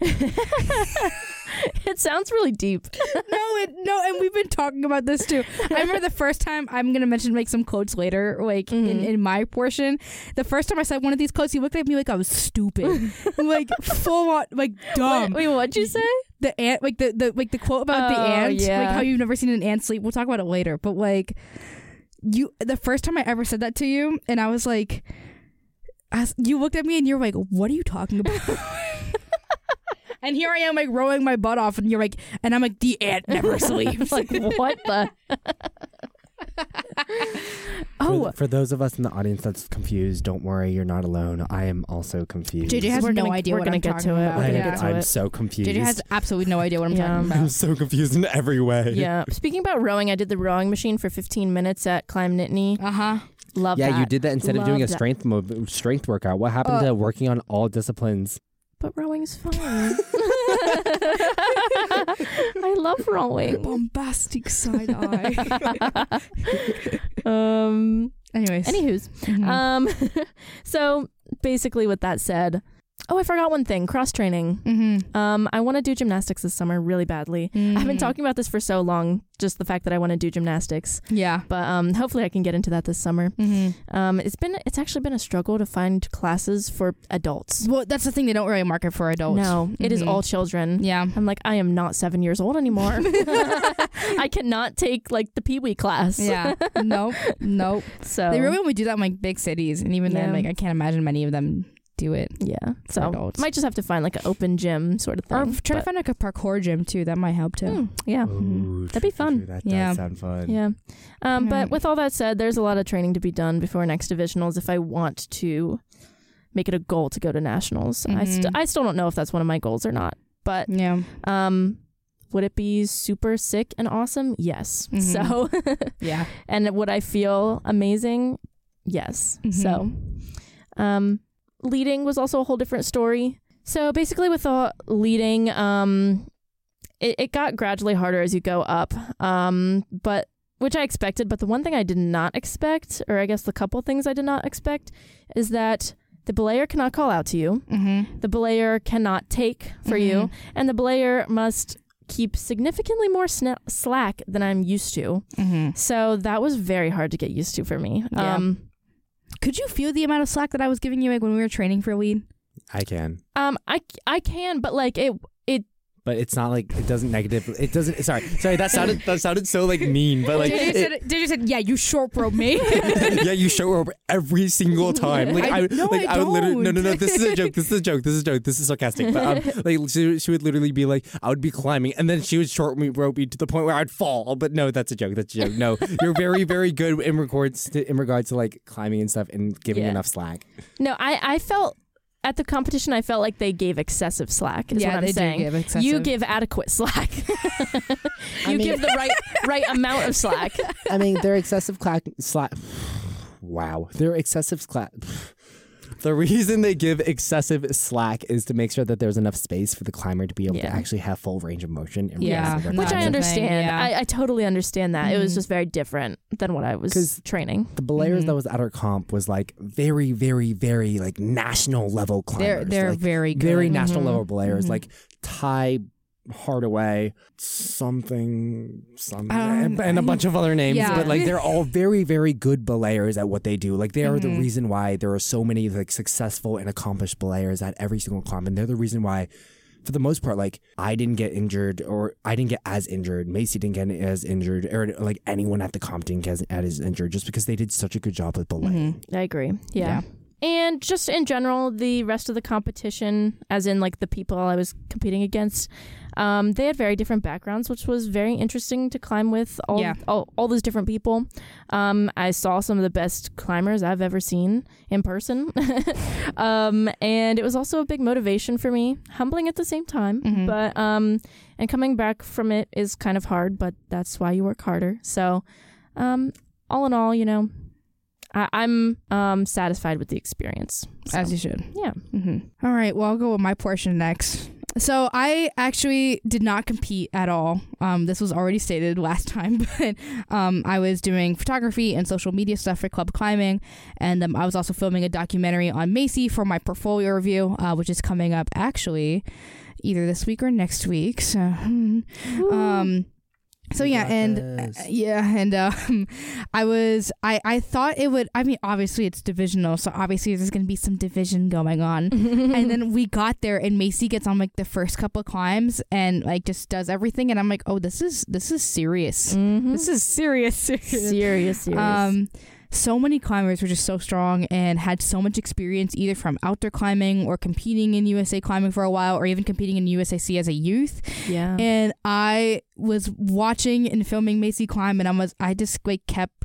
it sounds really deep. no, it no, and we've been talking about this too. I remember the first time I'm gonna mention make some quotes later, like in, Mhm. in my portion. The first time I said one of these quotes, he looked at me like I was stupid, like full on, like dumb. Wait, wait, what'd you say? The ant, like the, the like the quote about the Oh, ant, like how you've never seen an ant sleep. We'll talk about it later, but like you, the first time I ever said that to you, and I was like, you looked at me and you're like, "What are you talking about?" And here I am, like rowing my butt off, and you're like, and I'm like, the ant never sleeps. like, what the? oh, For, for those of us in the audience that's confused, don't worry, you're not alone. I am also confused. JJ has We're no gonna- idea we're what gonna I'm get talking to it. about. We're I, gonna yeah. get to I'm so confused. JJ has absolutely no idea what I'm Yeah. talking I'm so confused in every way. yeah. Speaking about rowing, I did the rowing machine for 15 minutes at Climb Nittany. Uh huh. Love that. Yeah, that. you did that instead of doing a strength mo- strength workout. What happened Uh, to working on all disciplines? But rowing's fun. I love rowing. Bombastic side eye. um. Anyways. Anywho's. Mhm. Um. so basically, with that said, oh, I forgot one thing: cross training. Mhm. Um, I want to do gymnastics this summer really badly. I've been Mhm. talking about this for so long, just the fact that I want to do gymnastics. Yeah. But um, hopefully, I can get into that this summer. Mm-hmm. Um, it's been it's actually been a struggle to find classes for adults. Well, that's the thing. They don't really market for adults. No, it is Mhm. all children. Yeah. I'm like, I am not seven years old anymore. I cannot take like the Pee Wee class. Yeah. nope. Nope. So They really only do that in like big cities, and even then, like I can't imagine many of them do it. yeah. So adults. might just have to find like an open gym sort of thing. Or try to find like a parkour gym too. That might help too. Hmm, yeah. Ooh, That'd be fun. That Yeah. does sound fun. Yeah. Um, Right. But with all that said, there's a lot of training to be done before next divisionals if I want to make it a goal to go to nationals. I, st-. I still don't know if that's one of my goals or not. But Yeah. um, would it be super sick and awesome? Yes. Mhm. So, Yeah. and would I feel amazing? Yes. Mhm. So, um, leading was also a whole different story. So basically, with the leading, um, it, it got gradually harder as you go up. Um, but which I expected. But the one thing I did not expect, or I guess the couple things I did not expect, is that the belayer cannot call out to you. Mm-hmm. The belayer cannot take for you, and the belayer must keep significantly more sna- slack than I'm used to. Mm-hmm. So that was very hard to get used to for me. Yeah. Um, Could you feel the amount of slack that I was giving you like when we were training for lead? I can. um, I I can, but like it it But it's not like it doesn't negative. It doesn't. Sorry, sorry. That sounded that sounded so like mean. But like, JJ it- said, JJ said, "Yeah, you short rope me." yeah, you show her every single time. Like I- I, no, like I would literally no, no, no. This is a joke. This is a joke. This is a joke. This is sarcastic. But um, like she, she would literally be like, I would be climbing, and then she would short me rope me to the point where I'd fall. But no, that's a joke. That's a joke. No, you're very, very good in regards to in regards to like climbing and stuff and giving Yeah. enough slack. no. I I felt at the competition. I felt like they gave excessive slack. Is yeah, what I'm they saying. do give excessive. You give adequate slack. you mean- give the right right amount of slack. I mean, their excessive clack slack. Wow, their excessive slack. The reason they give excessive slack is to make sure that there's enough space for the climber to be able Yeah. to actually have full range of motion. And Yeah, realize their no, Which I the climb. thing, understand. yeah. I, I totally understand that. It was Mhm. just very different than what I was training. the belayers Mhm. that was at our comp was like very, very, very like national level climbers. They're they're like, very good. very national Mhm. level belayers, Mhm. like Ty Hardaway, something, something, Um, and, a bunch of other names. yeah. But like they're all very, very good belayers at what they do. Like they are the reason why there are so many like successful and accomplished belayers at every single comp, and they're the reason why. For the most part, like I didn't get injured, or I didn't get as injured. Macy didn't get as injured, or like anyone at the comp didn't get as, injured, just because they did such a good job with belaying. Mhm. I agree. Yeah. yeah. And just in general, the rest of the competition, as in like the people I was competing against, um, they had very different backgrounds, which was very interesting to climb with all Yeah. all, all those different people. Um, I saw some of the best climbers I've ever seen in person, um, and it was also a big motivation for me, humbling at the same time. Mhm. But um, and coming back from it is kind of hard, but that's why you work harder. So, um, all in all, you know, I, I'm um satisfied with the experience. So, As you should. yeah. hmm All right. Well, I'll go with my portion next. So I actually did not compete at all. Um, this was already stated last time, but um, I was doing photography and social media stuff for Club Climbing, and um, I was also filming a documentary on Macy for my portfolio review, uh, which is coming up actually either this week or next week. So, um, so yeah, and uh, yeah, and um, I was I I thought it would. I mean, obviously it's divisional, so obviously there's gonna be some division going on. and then we got there, and Macy gets on like the first couple climbs, and like just does everything, and I'm like, oh, this is this is serious. Mhm. This is serious, serious. serious, serious. Um, so many climbers were just so strong and had so much experience either from outdoor climbing or competing in USA climbing for a while or even competing in USAC as a youth. yeah. And I was watching and filming Macy climb and I was I just like kept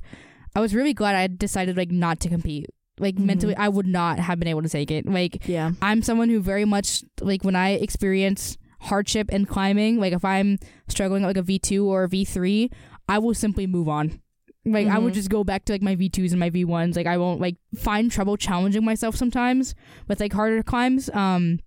I was really glad I decided like not to compete. Like Mhm. mentally I would not have been able to take it. Like yeah. I'm someone who very much like when I experience hardship in climbing, like if I'm struggling like a V2 or a V3, I will simply move on. Like I would Mhm. just go back to like my V2s and my V1s. Like I won't like find trouble challenging myself sometimes with like harder climbs. Um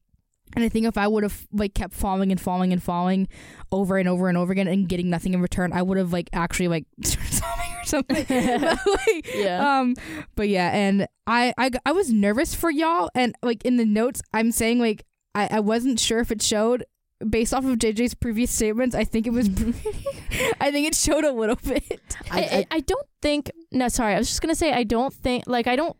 and I think if I would have like kept falling and falling and falling over and over and over again and getting nothing in return, I would have like actually like started sobbing or something. but, like, Yeah. um, but yeah, and I, I I was nervous for y'all, and like in the notes, I'm saying like I, I wasn't sure if it showed based off of JJ's previous statements. I think it was, I think it showed a little bit. I, I, I don't think. No, sorry. I was just gonna say I don't think. Like I don't.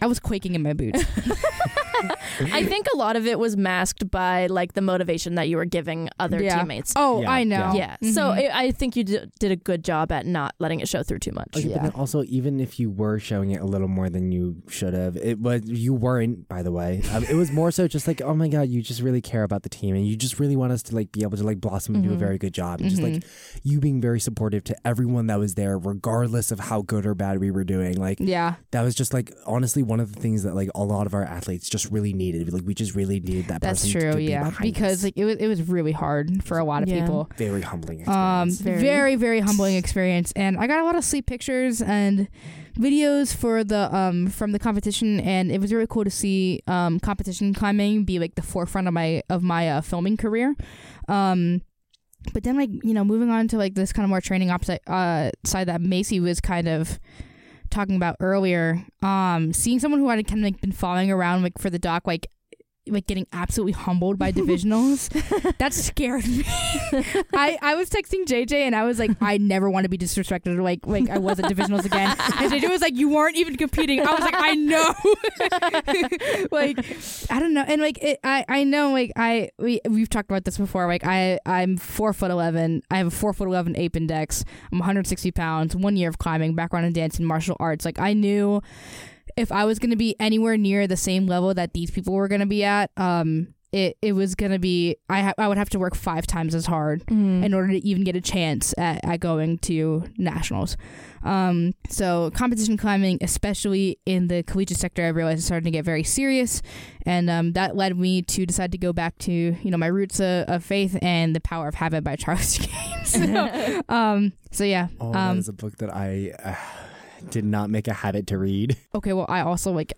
I was quaking in my boots. I think a lot of it was masked by like the motivation that you were giving other Yeah. teammates. Oh, Yeah, I know. Yeah. So Mhm. I I think you did, did a good job at not letting it show through too much. Okay, But then also, even if you were showing it a little more than you should have, it was you weren't. By the way, um, it was more so just like, oh my god, you just really care about the team, and you just really want us to like be able to like blossom and do a Mhm. very good job, and just like you being very supportive to everyone that was there, regardless of how good or bad we were doing. Like yeah, that was just like honestly one of the things that like a lot of our athletes just really needed. Like we just really needed that. that's person to true. Yeah, behind because us. like it was it was really hard for a lot of Yeah. people. very humbling. Um, Experience. Very. very. very humbling experience, and I got a lot of sleep pictures and videos for the um from the competition, and it was really cool to see um competition climbing be like the forefront of my of my uh, filming career. Um, but then like you know moving on to like this kind of more training opposite uh side that Macy was kind of talking about earlier. Um, seeing someone who had kind of like been following around like for the doc like. Like getting absolutely humbled by divisionals, that scared me. I, I was texting JJ and I was like, I never want to be disrespected like like I was at divisionals again. And JJ was like, You weren't even competing. I was like, I know. like I don't know. And like it, I I know like I we we've talked about this before. Like I I'm four foot eleven. I have a four foot eleven ape index. I'm 160 pounds. One year of climbing, background in dance and martial arts. Like I knew if I was going to be anywhere near the same level that these people were going to be at, um, it, it was going to be I ha- I would have to work five times as hard Mhm. in order to even get a chance at, at going to nationals. Um, so competition climbing, especially in the collegiate sector, I realized is starting to get very serious, and um, that led me to decide to go back to you know my roots of, of faith and the power of habit by Charles James. so, um, so yeah. Oh, um, is a book that I uh, did not make a habit to read. okay. Well, I also like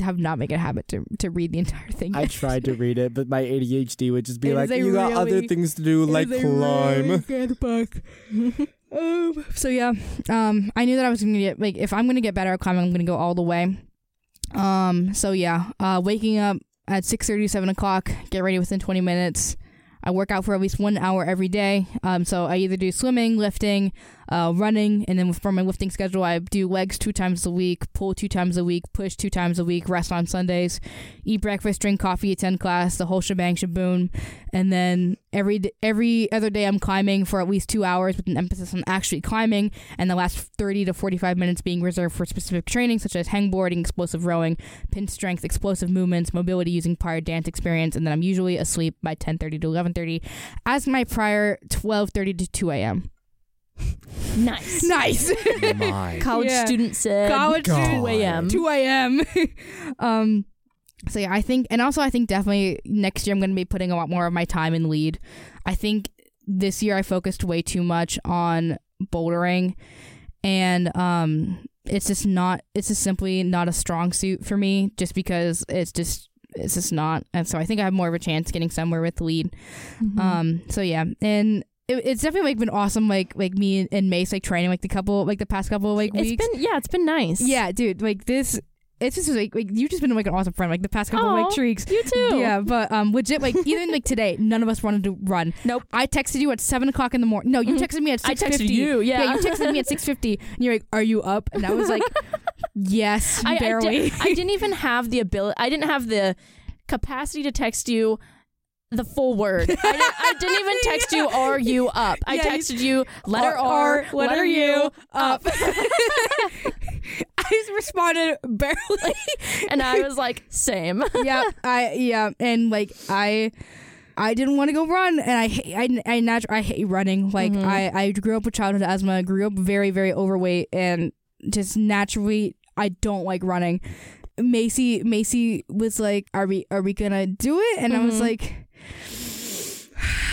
have not made a habit to to read the entire thing. I tried to read it, but my ADHD would just be It like, "You got other things to do, like really climb." good book. um, so yeah, um, I knew that I was gonna get like if I'm gonna get better at climbing, I'm gonna go all the way. Um, so yeah, uh, waking up at six thirty, seven o'clock, get ready within 20 minutes. I work out for at least one hour every day. Um, so I either do swimming, lifting, uh, running, and then for my lifting schedule, I do legs two times a week, pull two times a week, push two times a week, rest on Sundays, eat breakfast, drink coffee, attend class, the whole shebang shaboom, and then every every other day I'm climbing for at least two hours with an emphasis on actually climbing, and the last 30 to 45 minutes being reserved for specific training such as hangboarding, explosive rowing, pinch strength, explosive movements, mobility using prior dance experience, and then I'm usually asleep by 10:30 to 11:30, as my prior 12:30 to 2 a.m. nice. Nice. My College Yeah. student said College God. student 2 a.m. 2 a.m. um, so yeah, I think, and also I think definitely next year I'm going to be putting a lot more of my time in lead. I think this year I focused way too much on bouldering, and um, it's just not, it's just simply not a strong suit for me, just because it's just it's just not. And so I think I have more of a chance getting somewhere with the lead. Mhm. Um, so yeah, and it, it's definitely like been awesome. Like like me and Mace like training like the couple like the past couple like it's weeks. been yeah, it's been nice. yeah, dude, like this. It's just like, like you've just been like an awesome friend like the past couple Aw, like weeks. you too. Yeah, but um, legit, like even like today, none of us wanted to run. Nope. I texted you at seven o'clock in the morning. No, you Mhm. texted me at I six texted you. Yeah, you texted me at six fifty, and you're like, "Are you up?" And I was like, "Yes, I, I, barely." did, I didn't even have the ability. I didn't have the capacity to text you the full word. I, didn't, I didn't even text you. Are you up? I Yeah, texted you letter R, letter U up, I responded barely. and I was like, same. yeah, I yeah, and like I. I didn't want to go run, and I hate, I I natu- I hate running. Like Mhm. I I grew up with childhood asthma, grew up very very overweight, and just naturally I don't like running. Macy Macy was like, "Are we are we gonna do it?" And I was Mhm. like,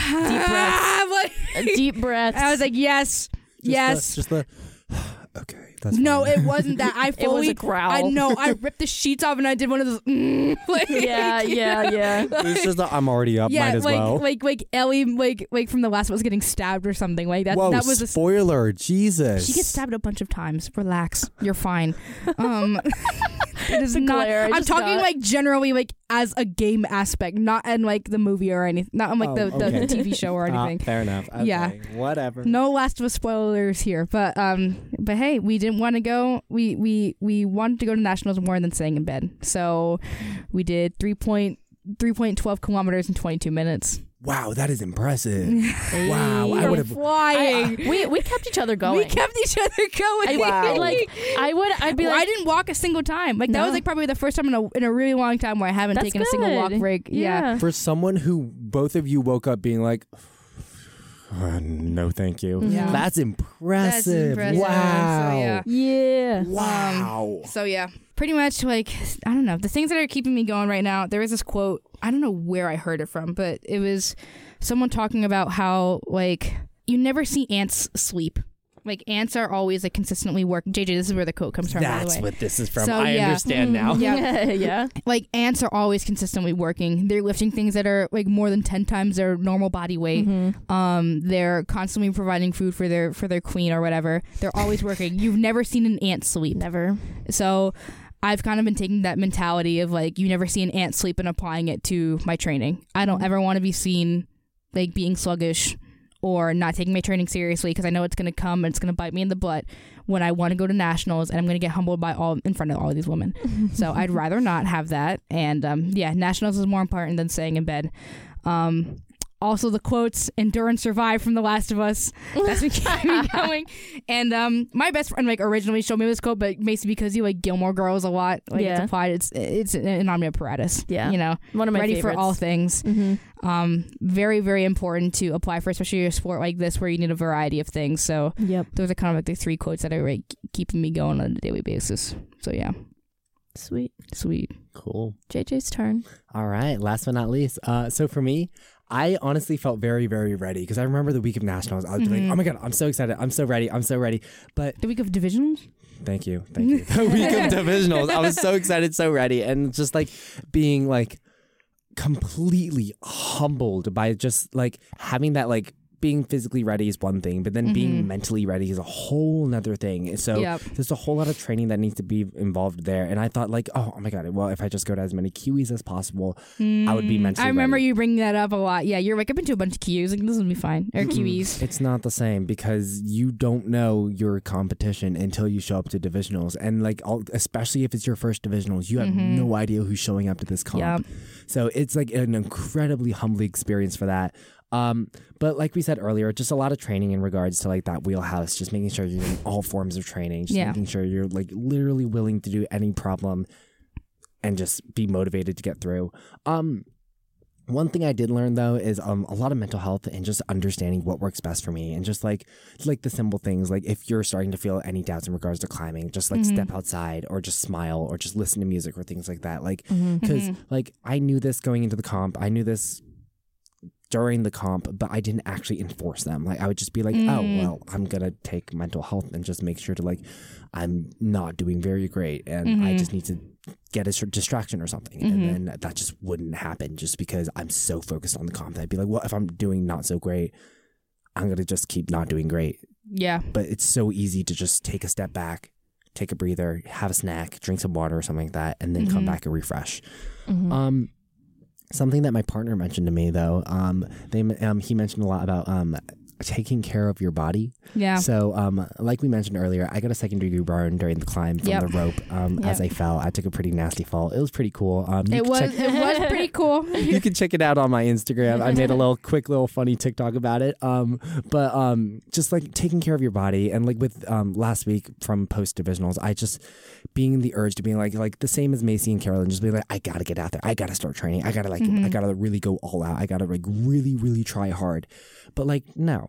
Deep breath. I'm like- Deep breaths. I was like, "Yes, Just yes." The, just the. okay, that's no, fine. it wasn't that. I it was fully a growl. I know. I ripped the sheets off and I did one of those. Mm, like, Yeah, yeah, yeah. This is the I'm already up. yeah, might as like well. like like Ellie, like like from the last one was getting stabbed or something. Like that. Whoa, that was a. spoiler! Jesus. She gets stabbed a bunch of times. Relax, you're fine. Um, it is The not. glare I I'm just talking got. like generally like as a game aspect, not in like the movie or anything, not in like Oh, the, the, okay. the TV show or Ah, anything. fair enough. Okay, Yeah. Whatever. No Last of Us spoilers here, but um, but hey, we didn't want to go. We we we wanted to go to nationals more than staying in bed, so we did three point three point twelve kilometers in twenty two minutes. Wow, that is impressive. Wow, I We're would've- flying. I- we we kept each other going. we kept each other going. I, Wow. I, like I would. I'd be Well, I didn't walk a single time. Like that was like probably the first time in a in a really long time where I haven't That's taken a single walk break. Yeah. yeah. For someone who both of you woke up being like, "Uh, no, thank you. Yeah. That's impressive. impressive. Wow. So, yeah. Yeah. Wow. So yeah, pretty much like I don't know the things that are keeping me going right now. There is this quote I don't know where I heard it from, but it was someone talking about how like you never see ants sleep. Like ants are always like consistently working. JJ, this is where the quote comes from. by That's the way. what this is from. So, I yeah. understand now. Yeah. yeah. like ants are always consistently working. They're lifting things that are like more than ten times their normal body weight. Mhm. Um, they're constantly providing food for their for their queen or whatever. They're always working. You've never seen an ant sleep. Never. So I've kind of been taking that mentality of like you never see an ant sleep and applying it to my training. I don't ever want to be seen like being sluggish or not taking my training seriously because I know it's going to come and it's going to bite me in the butt when I want to go to nationals and I'm going to get humbled by all in front of all of these women. So I'd rather not have that. And um, yeah, nationals is more important than staying in bed. Um, also, the quotes "endure and survive" from The Last of Us. That's been keeping me going. And um, my best friend like originally showed me this quote, but basically because you like Gilmore Girls a lot, like Yeah. it's applied. It's it's an omnipatus. Yeah. you know, One of my ready favorites. for all things. hmm Um, very very important to apply for, especially a sport like this where you need a variety of things. So Yep. those are kind of like the three quotes that are like keeping me going on a daily basis. So yeah, Sweet. sweet. Cool. JJ's turn. All right. Last but not least. Uh, so for me, I honestly felt very, very ready because I remember the week of nationals. I was Mhm. like, oh my God, I'm so excited. I'm so ready. I'm so ready. But The week of divisions. thank you. Thank you. The week of divisionals. I was so excited, so ready. And just like being like completely humbled by just like having that like being physically ready is one thing, but then being Mhm. mentally ready is a whole nother thing. So yep. there's a whole lot of training that needs to be involved there. And I thought like, oh, oh my God, well, if I just go to as many Kiwis as possible, I would be Mm, mentally I remember ready. you bringing that up a lot. Yeah, you're like, I've been to a bunch of Qs. Like, this will be fine. Or Kiwis. It's not the same because you don't know your competition until you show up to divisionals, and like, all, especially if it's your first divisionals, you have Mhm. no idea who's showing up to this comp. Yeah. So it's like an incredibly humbling experience for that. Um, but like we said earlier, just a lot of training in regards to like that wheelhouse, just making sure you're doing all forms of training, just Yeah. making sure you're like literally willing to do any problem and just be motivated to get through. Um, one thing I did learn though is um a lot of mental health and just understanding what works best for me and just like like the simple things like if you're starting to feel any doubts in regards to climbing, just like Mhm. step outside or just smile or just listen to music or things like that. Like Mm-hmm. because Mhm. like I knew this going into the comp. I knew this during the comp, but I didn't actually enforce them. Like I would just be like, oh Mm. well, I'm gonna take mental health and just make sure to like I'm not doing very great, and I Mhm. just need to get a distraction or something, Mhm. and then that just wouldn't happen just because I'm so focused on the comp. that I'd be like, well, if I'm doing not so great, I'm gonna just keep not doing great. Yeah. But it's so easy to just take a step back, take a breather, have a snack, drink some water or something like that, and then come Mhm. back and refresh. Mhm. Um, something that my partner mentioned to me though, um, they um, he mentioned a lot about um taking care of your body. Yeah. So, um, like we mentioned earlier, I got a second degree burn during the climb from Yep. the rope. Um, as I fell, I took a pretty nasty fall. It was pretty cool. Um, you It was check- it was pretty cool. you can check it out on my Instagram. I made a little quick little funny TikTok about it. Um, but um, just like taking care of your body and like with um last week from post divisionals, I just being the urge to be like like the same as Macy and Carolyn, just be like, I gotta get out there. I gotta start training. I gotta like I Mhm. gotta really go all out. I gotta like really, really try hard. But like no.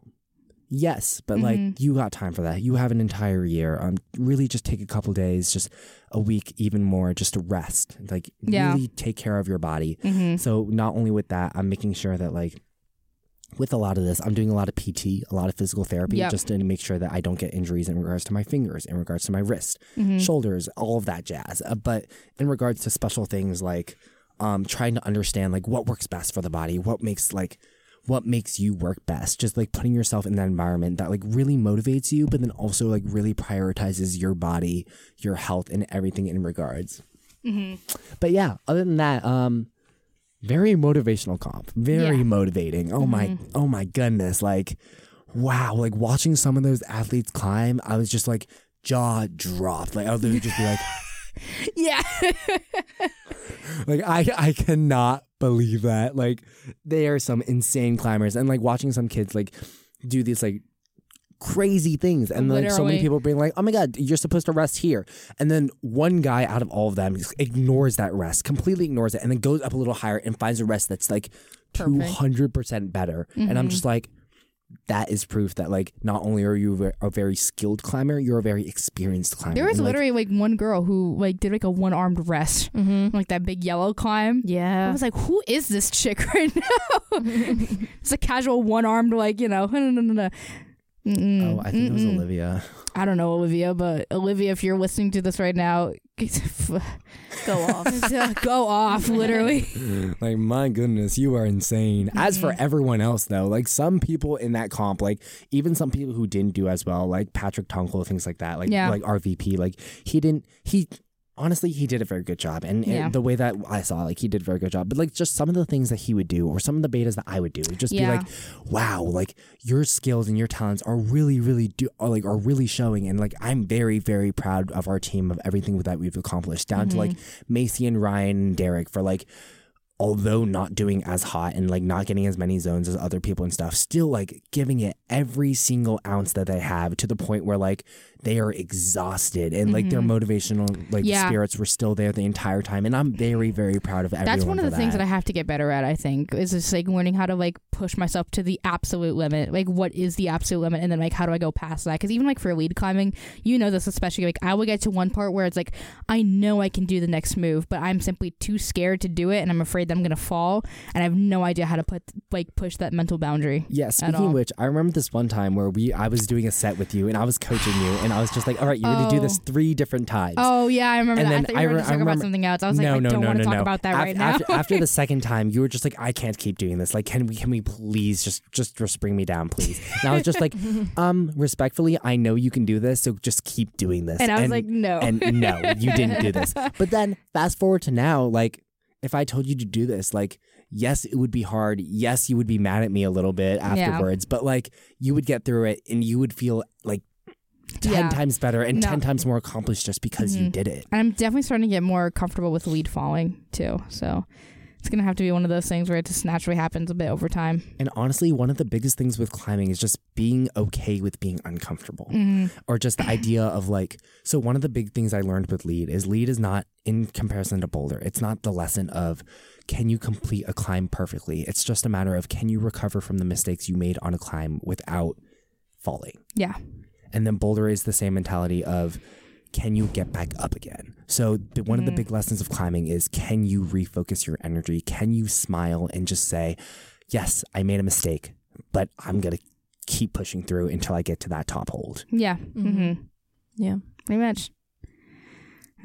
Yes, but like Mhm. you got time for that. You have an entire year. Um, really, just take a couple days, just a week, even more, just to rest. Like Yeah. really take care of your body. hmm So not only with that, I'm making sure that like with a lot of this, I'm doing a lot of PT, a lot of physical therapy, Yep. just to make sure that I don't get injuries in regards to my fingers, in regards to my wrist, hmm shoulders, all of that jazz. Uh, but in regards to special things like um, trying to understand like what works best for the body, what makes like what makes you work best, just like putting yourself in that environment that like really motivates you, but then also like really prioritizes your body, your health, and everything in regards. hmm But yeah, other than that, um, very motivational comp, very Yeah. motivating. Oh my, Mhm. oh my goodness! Like, wow! Like watching some of those athletes climb, I was just like jaw dropped. Like I would literally just be like, Yeah. like I, I cannot believe that. Like they are some insane climbers, and like watching some kids like do these like crazy things and like so many people being like oh my god you're supposed to rest here and then one guy out of all of them just ignores that rest completely ignores it and then goes up a little higher and finds a rest that's like Perfect. 200% better and i'm Mhm. just like that is proof that like not only are you a very skilled climber you're a very experienced climber There was And, literally like one girl who like did like a one armed rest, Mhm. like that big yellow climb. Yeah, I was like, who is this chick right now? it's a casual one armed like you know. No, no, no, no. Mm-mm, oh i think it was olivia I don't know Olivia, but Olivia, if you're listening to this right now, Go off. go off, literally. like my goodness you are insane as for Mhm. everyone else though like some people in that comp like even some people who didn't do as well like patrick tonkel things like that like Yeah. like rvp like he didn't he honestly he did a very good job and, and the way that i saw like he did a very good job but like just some of the things that he would do or some of the betas that i would do would just Yeah. be like wow like your skills and your talents are really really do are like are really showing and like i'm very very proud of our team of everything that we've accomplished down to Mhm. like macy and ryan and derek for like although not doing as hot and like not getting as many zones as other people and stuff, still like giving it every single ounce that they have to the point where like they are exhausted and like their Mhm. motivational like Yeah. spirits were still there the entire time. And I'm very, very proud of everyone. That's one of the things that I have to get better at. I think is just like learning how to like push myself to the absolute limit. Like, what is the absolute limit, and then like how do I go past that? Because even like for lead climbing, you know this especially. Like, I will get to one part where it's like I know I can do the next move, but I'm simply too scared to do it, and I'm afraid that I'm gonna fall, and I have no idea how to put like push that mental boundary. Yeah, speaking of which, I remember this one time where we I was doing a set with you and I was coaching you and I was just like, all right, you're gonna do this Oh. three different times. Oh yeah, I remember And that. Then you I re- I talk about remember- something else. I was like, no, I no, don't no, want to no, talk no. about that right now. After, after the second time, you were just like, I can't keep doing this. Like, can we, can we please just, just, just bring me down, please? And I was just like, um, respectfully, I know you can do this, so just keep doing this. and I was like, no. and no, you didn't do this. But then fast forward to now, like, if I told you to do this, like, yes, it would be hard. Yes, you would be mad at me a little bit afterwards, yeah. but like, you would get through it and you would feel like 10 Yeah. times better and No. 10 times more accomplished just because you Mhm. did it. I'm definitely starting to get more comfortable with lead falling too. So it's gonna have to be one of those things where it just naturally happens a bit over time. And honestly, one of the biggest things with climbing is just being okay with being uncomfortable. Mhm. Or just the idea of like, so one of the big things I learned with lead is lead is not in comparison to boulder. It's not the lesson of can you complete a climb perfectly. It's just a matter of can you recover from the mistakes you made on a climb without falling. Yeah. And then boulder is the same mentality of can you get back up again? So the, one of the Mhm. big lessons of climbing is can you refocus your energy? Can you smile and just say, yes, I made a mistake, but I'm gonna keep pushing through until I get to that top hold. Yeah. Mhm. Mm-hmm. Yeah. Pretty much.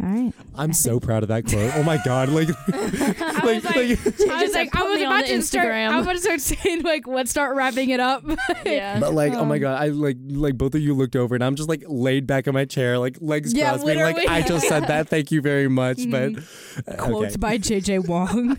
All right. I'm so proud of that quote. Oh my god! Like, I was like, I I was like, I was on about the to start. Instagram. I was about to start saying like, let's start wrapping it up. Yeah. but like, oh my Um, god! I like like both of you looked over, and I'm just like laid back in my chair, like legs Yeah, crossed, being like. I just said that. Thank you very much. But uh, Quotes okay. by JJ Wong.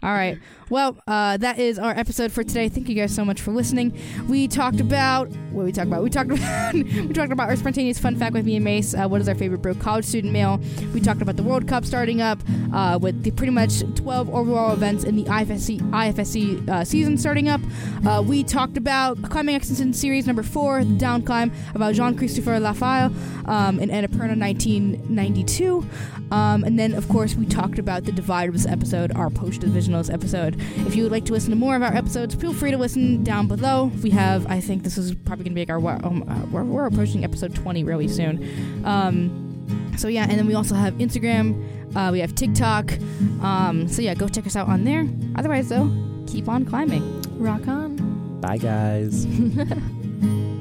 All right. Well, uh, that is our episode for today. Thank you guys so much for listening. We talked about what we talked about. We talked about we talked about our spontaneous fun fact with me and Mace. Uh, what is our favorite broke college student meal? We talked about the World Cup starting up uh, with the pretty much 12 overall events in the IFSC IFSC uh, season starting up. Uh, we talked about climbing excellence series number four, the down climb about Jean Christopher Lafaille um, in Annapurna 1992. Um, and then, of course, we talked about the divide of this episode, our post divisionals episode. If you would like to listen to more of our episodes, feel free to listen down below. We have, I think this is probably going to be like our, um, uh, we're, we're approaching episode 20 really soon. Um, so, yeah, and then we also have Instagram, uh, we have TikTok. Um, so, yeah, go check us out on there. Otherwise, though, keep on climbing. Rock on. Bye, guys.